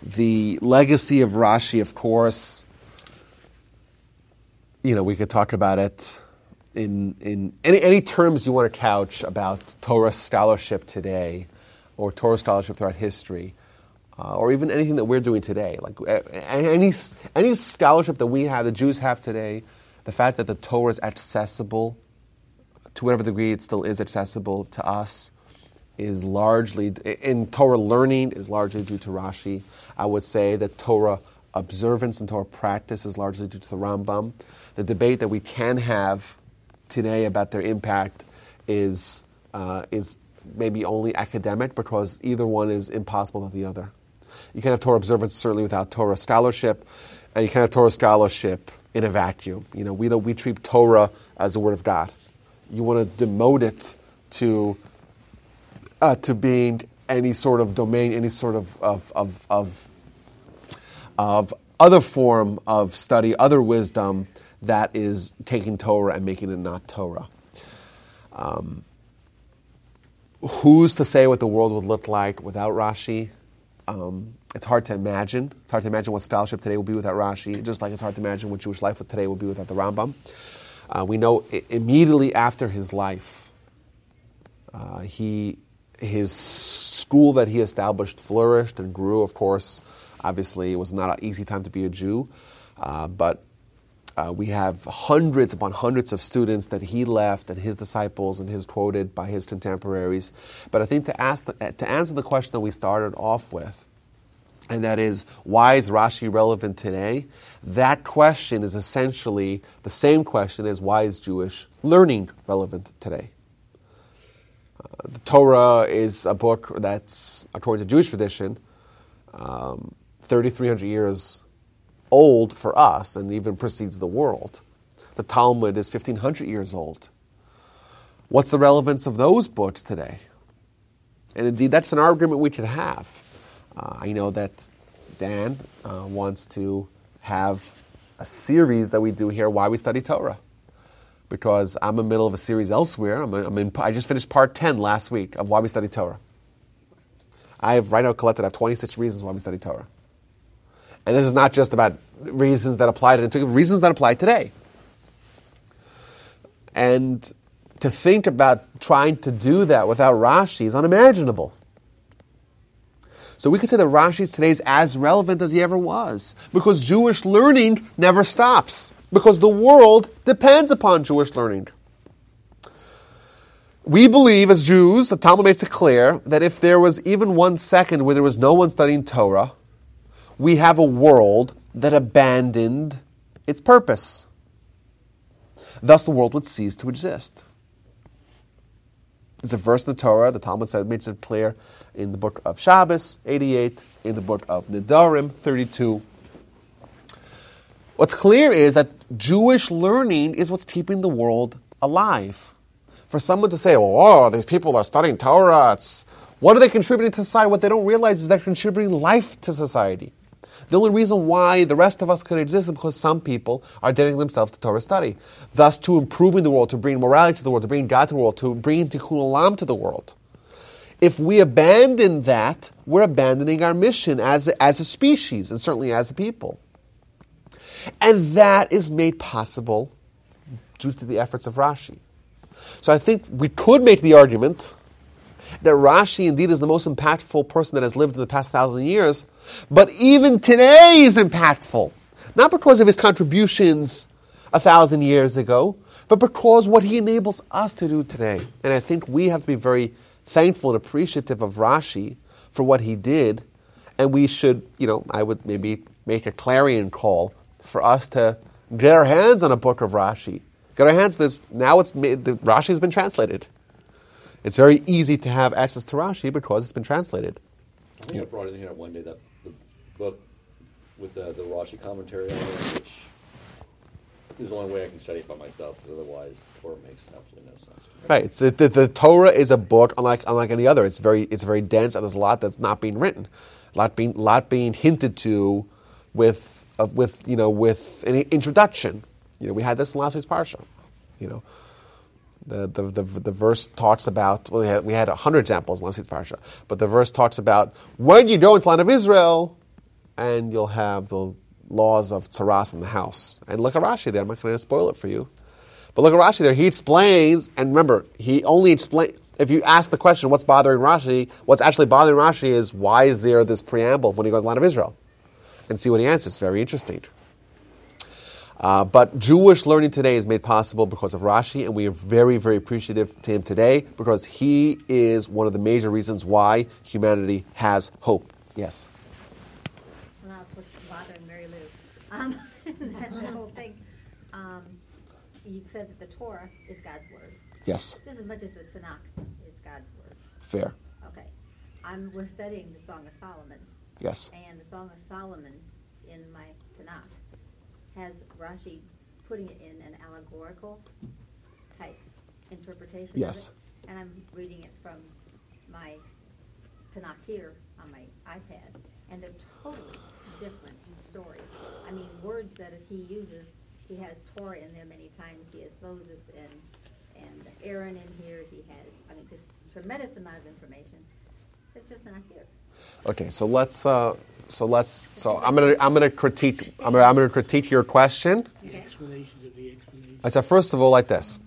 [SPEAKER 1] the legacy of Rashi, of course, you know, we could talk about it in, in any, any terms you want to couch about Torah scholarship today or Torah scholarship throughout history. Uh, or even anything that we're doing today, like any any scholarship that we have, the Jews have today, the fact that the Torah is accessible, to whatever degree it still is accessible to us, is largely, in Torah learning, is largely due to Rashi. I would say that Torah observance and Torah practice is largely due to the Rambam. The debate that we can have today about their impact is, uh, is maybe only academic because either one is impossible without the other. You can't have Torah observance certainly without Torah scholarship, and you can't have Torah scholarship in a vacuum. You know, we, don't, we treat Torah as the Word of God. You want to demote it to, uh, to being any sort of domain, any sort of, of, of, of, of other form of study, other wisdom that is taking Torah and making it not Torah. Um, who's to say what the world would look like without Rashi? Um, it's hard to imagine. It's hard to imagine what scholarship today will be without Rashi, just like it's hard to imagine what Jewish life today will be without the Rambam. Uh, we know I- immediately after his life, uh, he, his school that he established flourished and grew. Of course, obviously, it was not an easy time to be a Jew, uh, but uh, we have hundreds upon hundreds of students that he left and his disciples and his quoted by his contemporaries. But I think to, ask the, to answer the question that we started off with, and that is why is Rashi relevant today? That question is essentially the same question as why is Jewish learning relevant today? Uh, the Torah is a book that's, according to Jewish tradition, um, 3,300 years old for us and even precedes the world. The Talmud is 1,500 years old. What's the relevance of those books today? And indeed, that's an argument we could have. Uh, I know that Dan uh, wants to have a series that we do here, Why We Study Torah. Because I'm in the middle of a series elsewhere. I'm, I'm in, I just finished part 10 last week of Why We Study Torah. I have right now collected, I have 26 reasons why we study Torah. And this is not just about reasons that apply to reasons that apply today. And to think about trying to do that without Rashi is unimaginable. So we could say that Rashi today is as relevant as he ever was, because Jewish learning never stops, because the world depends upon Jewish learning. We believe as Jews, the Talmud makes it clear, that if there was even one second where there was no one studying Torah, we have a world that abandoned its purpose. Thus, the world would cease to exist. There's a verse in the Torah, the Talmud said, makes it clear in the book of Shabbos, 88, in the book of Nedarim, 32. What's clear is that Jewish learning is what's keeping the world alive. For someone to say, well, oh, these people are studying Torah, it's, what are they contributing to society? What they don't realize is they're contributing life to society. The only reason why the rest of us could exist is because some people are dedicating themselves to Torah study, thus to improving the world, to bring morality to the world, to bring God to the world, to bring Tikkun Olam to the world. If we abandon that, we're abandoning our mission as a, as a species and certainly as a people. And that is made possible due to the efforts of Rashi. So I think we could make the argument that Rashi indeed is the most impactful person that has lived in the past thousand years, but even today is impactful. Not because of his contributions a thousand years ago, but because what he enables us to do today. And I think we have to be very thankful and appreciative of Rashi for what he did, and we should, you know, I would maybe make a clarion call for us to get our hands on a book of Rashi. Get our hands on this. Now it's made, Rashi has been translated. It's very easy to have access to Rashi because it's been translated.
[SPEAKER 5] I think I brought in here one day that the book with the, the Rashi commentary on it, which is the only way I can study it by myself. Because otherwise, Torah makes absolutely no sense.
[SPEAKER 1] Right. It's, the, the Torah is a book unlike unlike any other. It's very it's very dense and there's a lot that's not being written, a lot being lot being hinted to, with uh, with you know with an introduction. You know, we had this in last week's parsha. You know, the, the, the, the, verse talks about, well, we had, we had 100 examples in last week's parsha, but the verse talks about when you go into the land of Israel, and you'll have the laws of Tsaras in the house. And look at Rashi there. I'm not going to spoil it for you. But look at Rashi there. He explains, and remember, he only explains, if you ask the question, what's bothering Rashi, what's actually bothering Rashi is why is there this preamble when you go to the land of Israel? And see what he answers. Very interesting. Uh, but Jewish learning today is made possible because of Rashi, and we are very, very appreciative to him today because he is one of the major reasons why humanity has hope. Yes.
[SPEAKER 10] Well, that's what's bothering Mary Lou. Um, that, that whole thing. Um, you said that the Torah is God's word.
[SPEAKER 1] Yes.
[SPEAKER 10] Just as much as the Tanakh is God's word.
[SPEAKER 1] Fair.
[SPEAKER 10] Okay. I'm, we're studying the Song of Solomon.
[SPEAKER 1] Yes.
[SPEAKER 10] And the Song of Solomon in my Tanakh has Rashi putting it in an allegorical type interpretation
[SPEAKER 1] Yes.
[SPEAKER 10] of it. And I'm reading it from my Tanakh here on my iPad. And they're totally different stories. I mean, words that he uses, he has Torah in there many times, he has Moses and, and Aaron in here, he has, I mean, just tremendous amount of information. It's just not here.
[SPEAKER 1] Okay, so let's uh, so let's so I'm gonna I'm gonna critique I'm gonna, I'm gonna critique your question.
[SPEAKER 9] The explanations of the explanation.
[SPEAKER 1] I said first of all like this.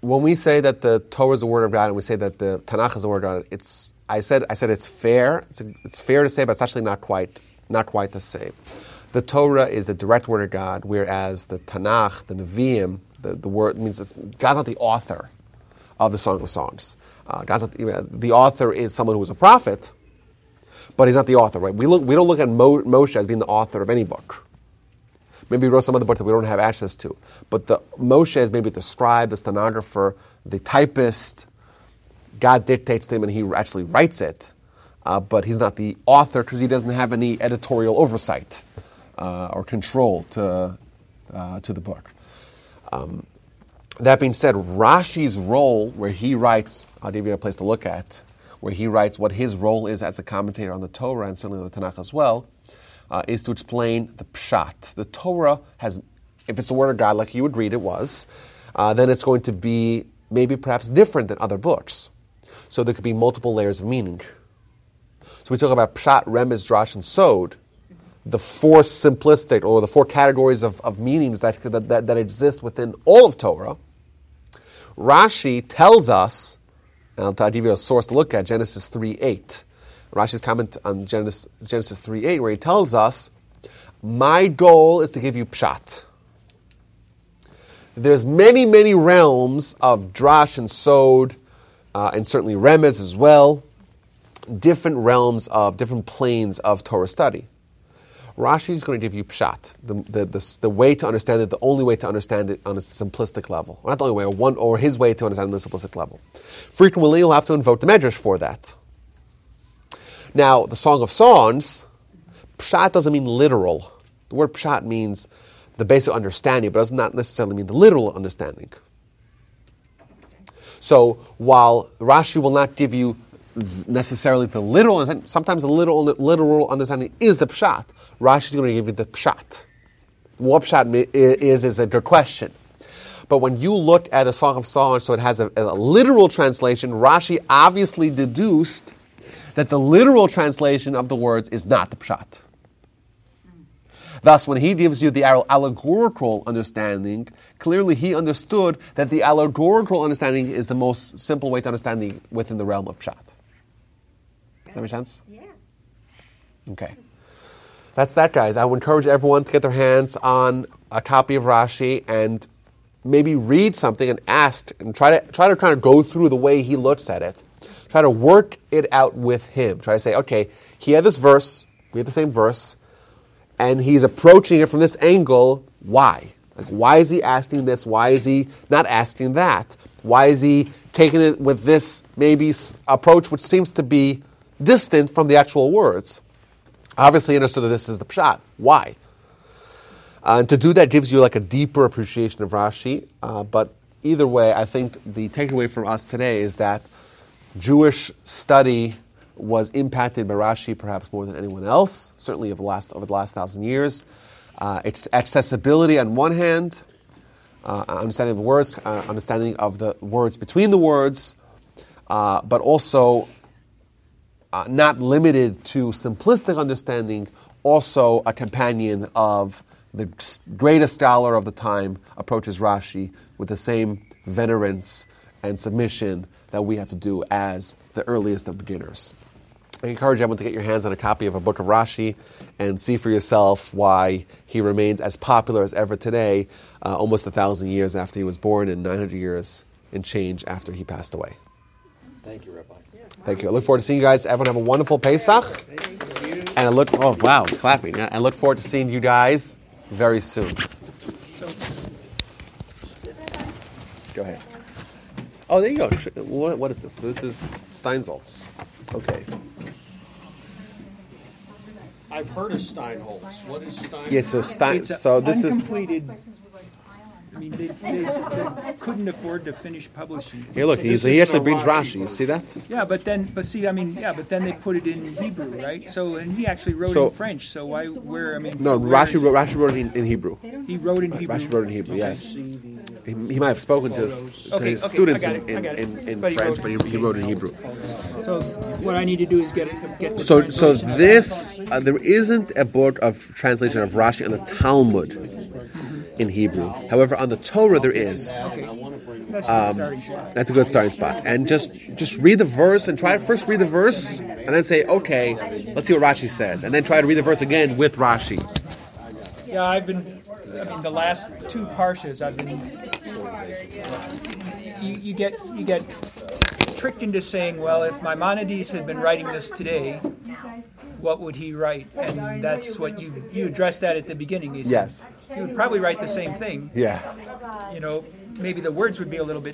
[SPEAKER 1] When we say that the Torah is the word of God and we say that the Tanakh is the word of God, it's I said I said it's fair. It's, it's fair to say, but it's actually not quite not quite the same. The Torah is the direct word of God, whereas the Tanakh, the Nevi'im, the, the word means it's, God's not the author of the Song of Songs. Uh, God's not, the, author is someone who is a prophet, but he's not the author, right? We, look, we don't look at Mo, Moshe as being the author of any book. Maybe he wrote some other book that we don't have access to. But the Moshe is maybe the scribe, the stenographer, the typist. God dictates to him and he actually writes it. Uh, but he's not the author because he doesn't have any editorial oversight uh, or control to, uh, to the book. Um, that being said, Rashi's role, where he writes, I'll give you a place to look at, where he writes what his role is as a commentator on the Torah and certainly on the Tanakh as well, uh, is to explain the pshat. The Torah has, if it's the word of God like you would read it was, uh, then it's going to be maybe perhaps different than other books. So there could be multiple layers of meaning. So we talk about pshat, remez, drash, and sod, the four simplistic or the four categories of, of meanings that, that, that, exist within all of Torah. Rashi tells us, and I'll give you a source to look at, Genesis 3 8. Rashi's comment on Genesis, Genesis 3 8, where he tells us, My goal is to give you pshat. There's many, many realms of drash and sod, uh, and certainly remez as well, different realms of, different planes of Torah study. Rashi is going to give you pshat, the, the, the, the, way to understand it, the only way to understand it on a simplistic level. Or not the only way, or, one, or his way to understand it on a simplistic level. Frequently, you'll have to invoke the Medrash for that. Now, the Song of Songs, pshat doesn't mean literal. The word pshat means the basic understanding, but does not necessarily mean the literal understanding. So, while Rashi will not give you necessarily the literal understanding. Sometimes the literal, literal understanding is the pshat. Rashi is going to give you the pshat. What pshat is is a good question. But when you look at a Song of Songs, so it has a, a literal translation, Rashi obviously deduced that the literal translation of the words is not the pshat. Thus, when he gives you the allegorical understanding, clearly he understood that the allegorical understanding is the most simple way to understand the, within the realm of pshat. Does that make sense?
[SPEAKER 10] Yeah.
[SPEAKER 1] Okay. That's that, guys. I would encourage everyone to get their hands on a copy of Rashi and maybe read something and ask and try to try to kind of go through the way he looks at it. Try to work it out with him. Try to say, okay, he had this verse, we had the same verse, and he's approaching it from this angle. Why? Like, why is he asking this? Why is he not asking that? Why is he taking it with this maybe approach, which seems to be distant from the actual words. Obviously, understood that this is the pshat. Why? Uh, and to do that gives you like a deeper appreciation of Rashi. Uh, but either way, I think the takeaway from us today is that Jewish study was impacted by Rashi perhaps more than anyone else, certainly over the last, over the last thousand years. Uh, its accessibility on one hand, uh, understanding of words, uh, understanding of the words between the words, uh, but also uh, not limited to simplistic understanding, also a companion of the greatest scholar of the time approaches Rashi with the same venerance and submission that we have to do as the earliest of beginners. I encourage everyone to get your hands on a copy of a book of Rashi and see for yourself why he remains as popular as ever today, uh, almost a thousand years after he was born and 900 years and change after he passed away.
[SPEAKER 5] Thank you, Rabbi.
[SPEAKER 1] Thank you. I look forward to seeing you guys. Everyone have a wonderful Pesach. And I look, oh, wow, it's clapping. I look forward to seeing you guys very soon. Go ahead. Oh, there you go. What, what is this? This is Steinsaltz. Okay.
[SPEAKER 2] I've heard of Steinholtz. What is Steinholtz?
[SPEAKER 1] Yeah, so Stein.
[SPEAKER 7] it's a
[SPEAKER 1] So this is.
[SPEAKER 7] uncompleted. I mean, they, they, they couldn't afford to finish publishing. it.
[SPEAKER 1] Here, look.
[SPEAKER 7] So
[SPEAKER 1] He's, he actually brings
[SPEAKER 7] Rashi.
[SPEAKER 1] You see that?
[SPEAKER 7] Yeah, but then, but see, I mean, yeah, but then they put it in Hebrew, right? So, and he actually wrote
[SPEAKER 1] So-
[SPEAKER 7] in French. So why, where, I mean,
[SPEAKER 1] No,
[SPEAKER 7] so
[SPEAKER 1] Rashi wrote, Rashi wrote in, in Hebrew.
[SPEAKER 7] He wrote in Hebrew.
[SPEAKER 1] Rashi wrote in Hebrew. Yes. He, he might have spoken to his, to
[SPEAKER 7] Okay,
[SPEAKER 1] his
[SPEAKER 7] okay,
[SPEAKER 1] students in, in, in, in
[SPEAKER 7] But
[SPEAKER 1] French, but he, he wrote in Hebrew.
[SPEAKER 7] So what I need to do is get it, get
[SPEAKER 1] So, so this uh, there isn't a book of translation of Rashi on the Talmud in Hebrew. However, on the Torah there is.
[SPEAKER 7] That's a good starting spot.
[SPEAKER 1] Um, That's a good starting spot. And just just read the verse and try to first read the verse and then say, okay, let's see what Rashi says, and then try to read the verse again with Rashi.
[SPEAKER 7] Yeah, I've been. I mean, the last two parshas, I've been. You, you get you get tricked into saying, well, if Maimonides had been writing this today, what would he write? And that's what you you addressed that at the beginning. You said
[SPEAKER 1] Yes.
[SPEAKER 7] He would probably write the same thing.
[SPEAKER 1] Yeah.
[SPEAKER 7] You know, maybe the words would be a little bit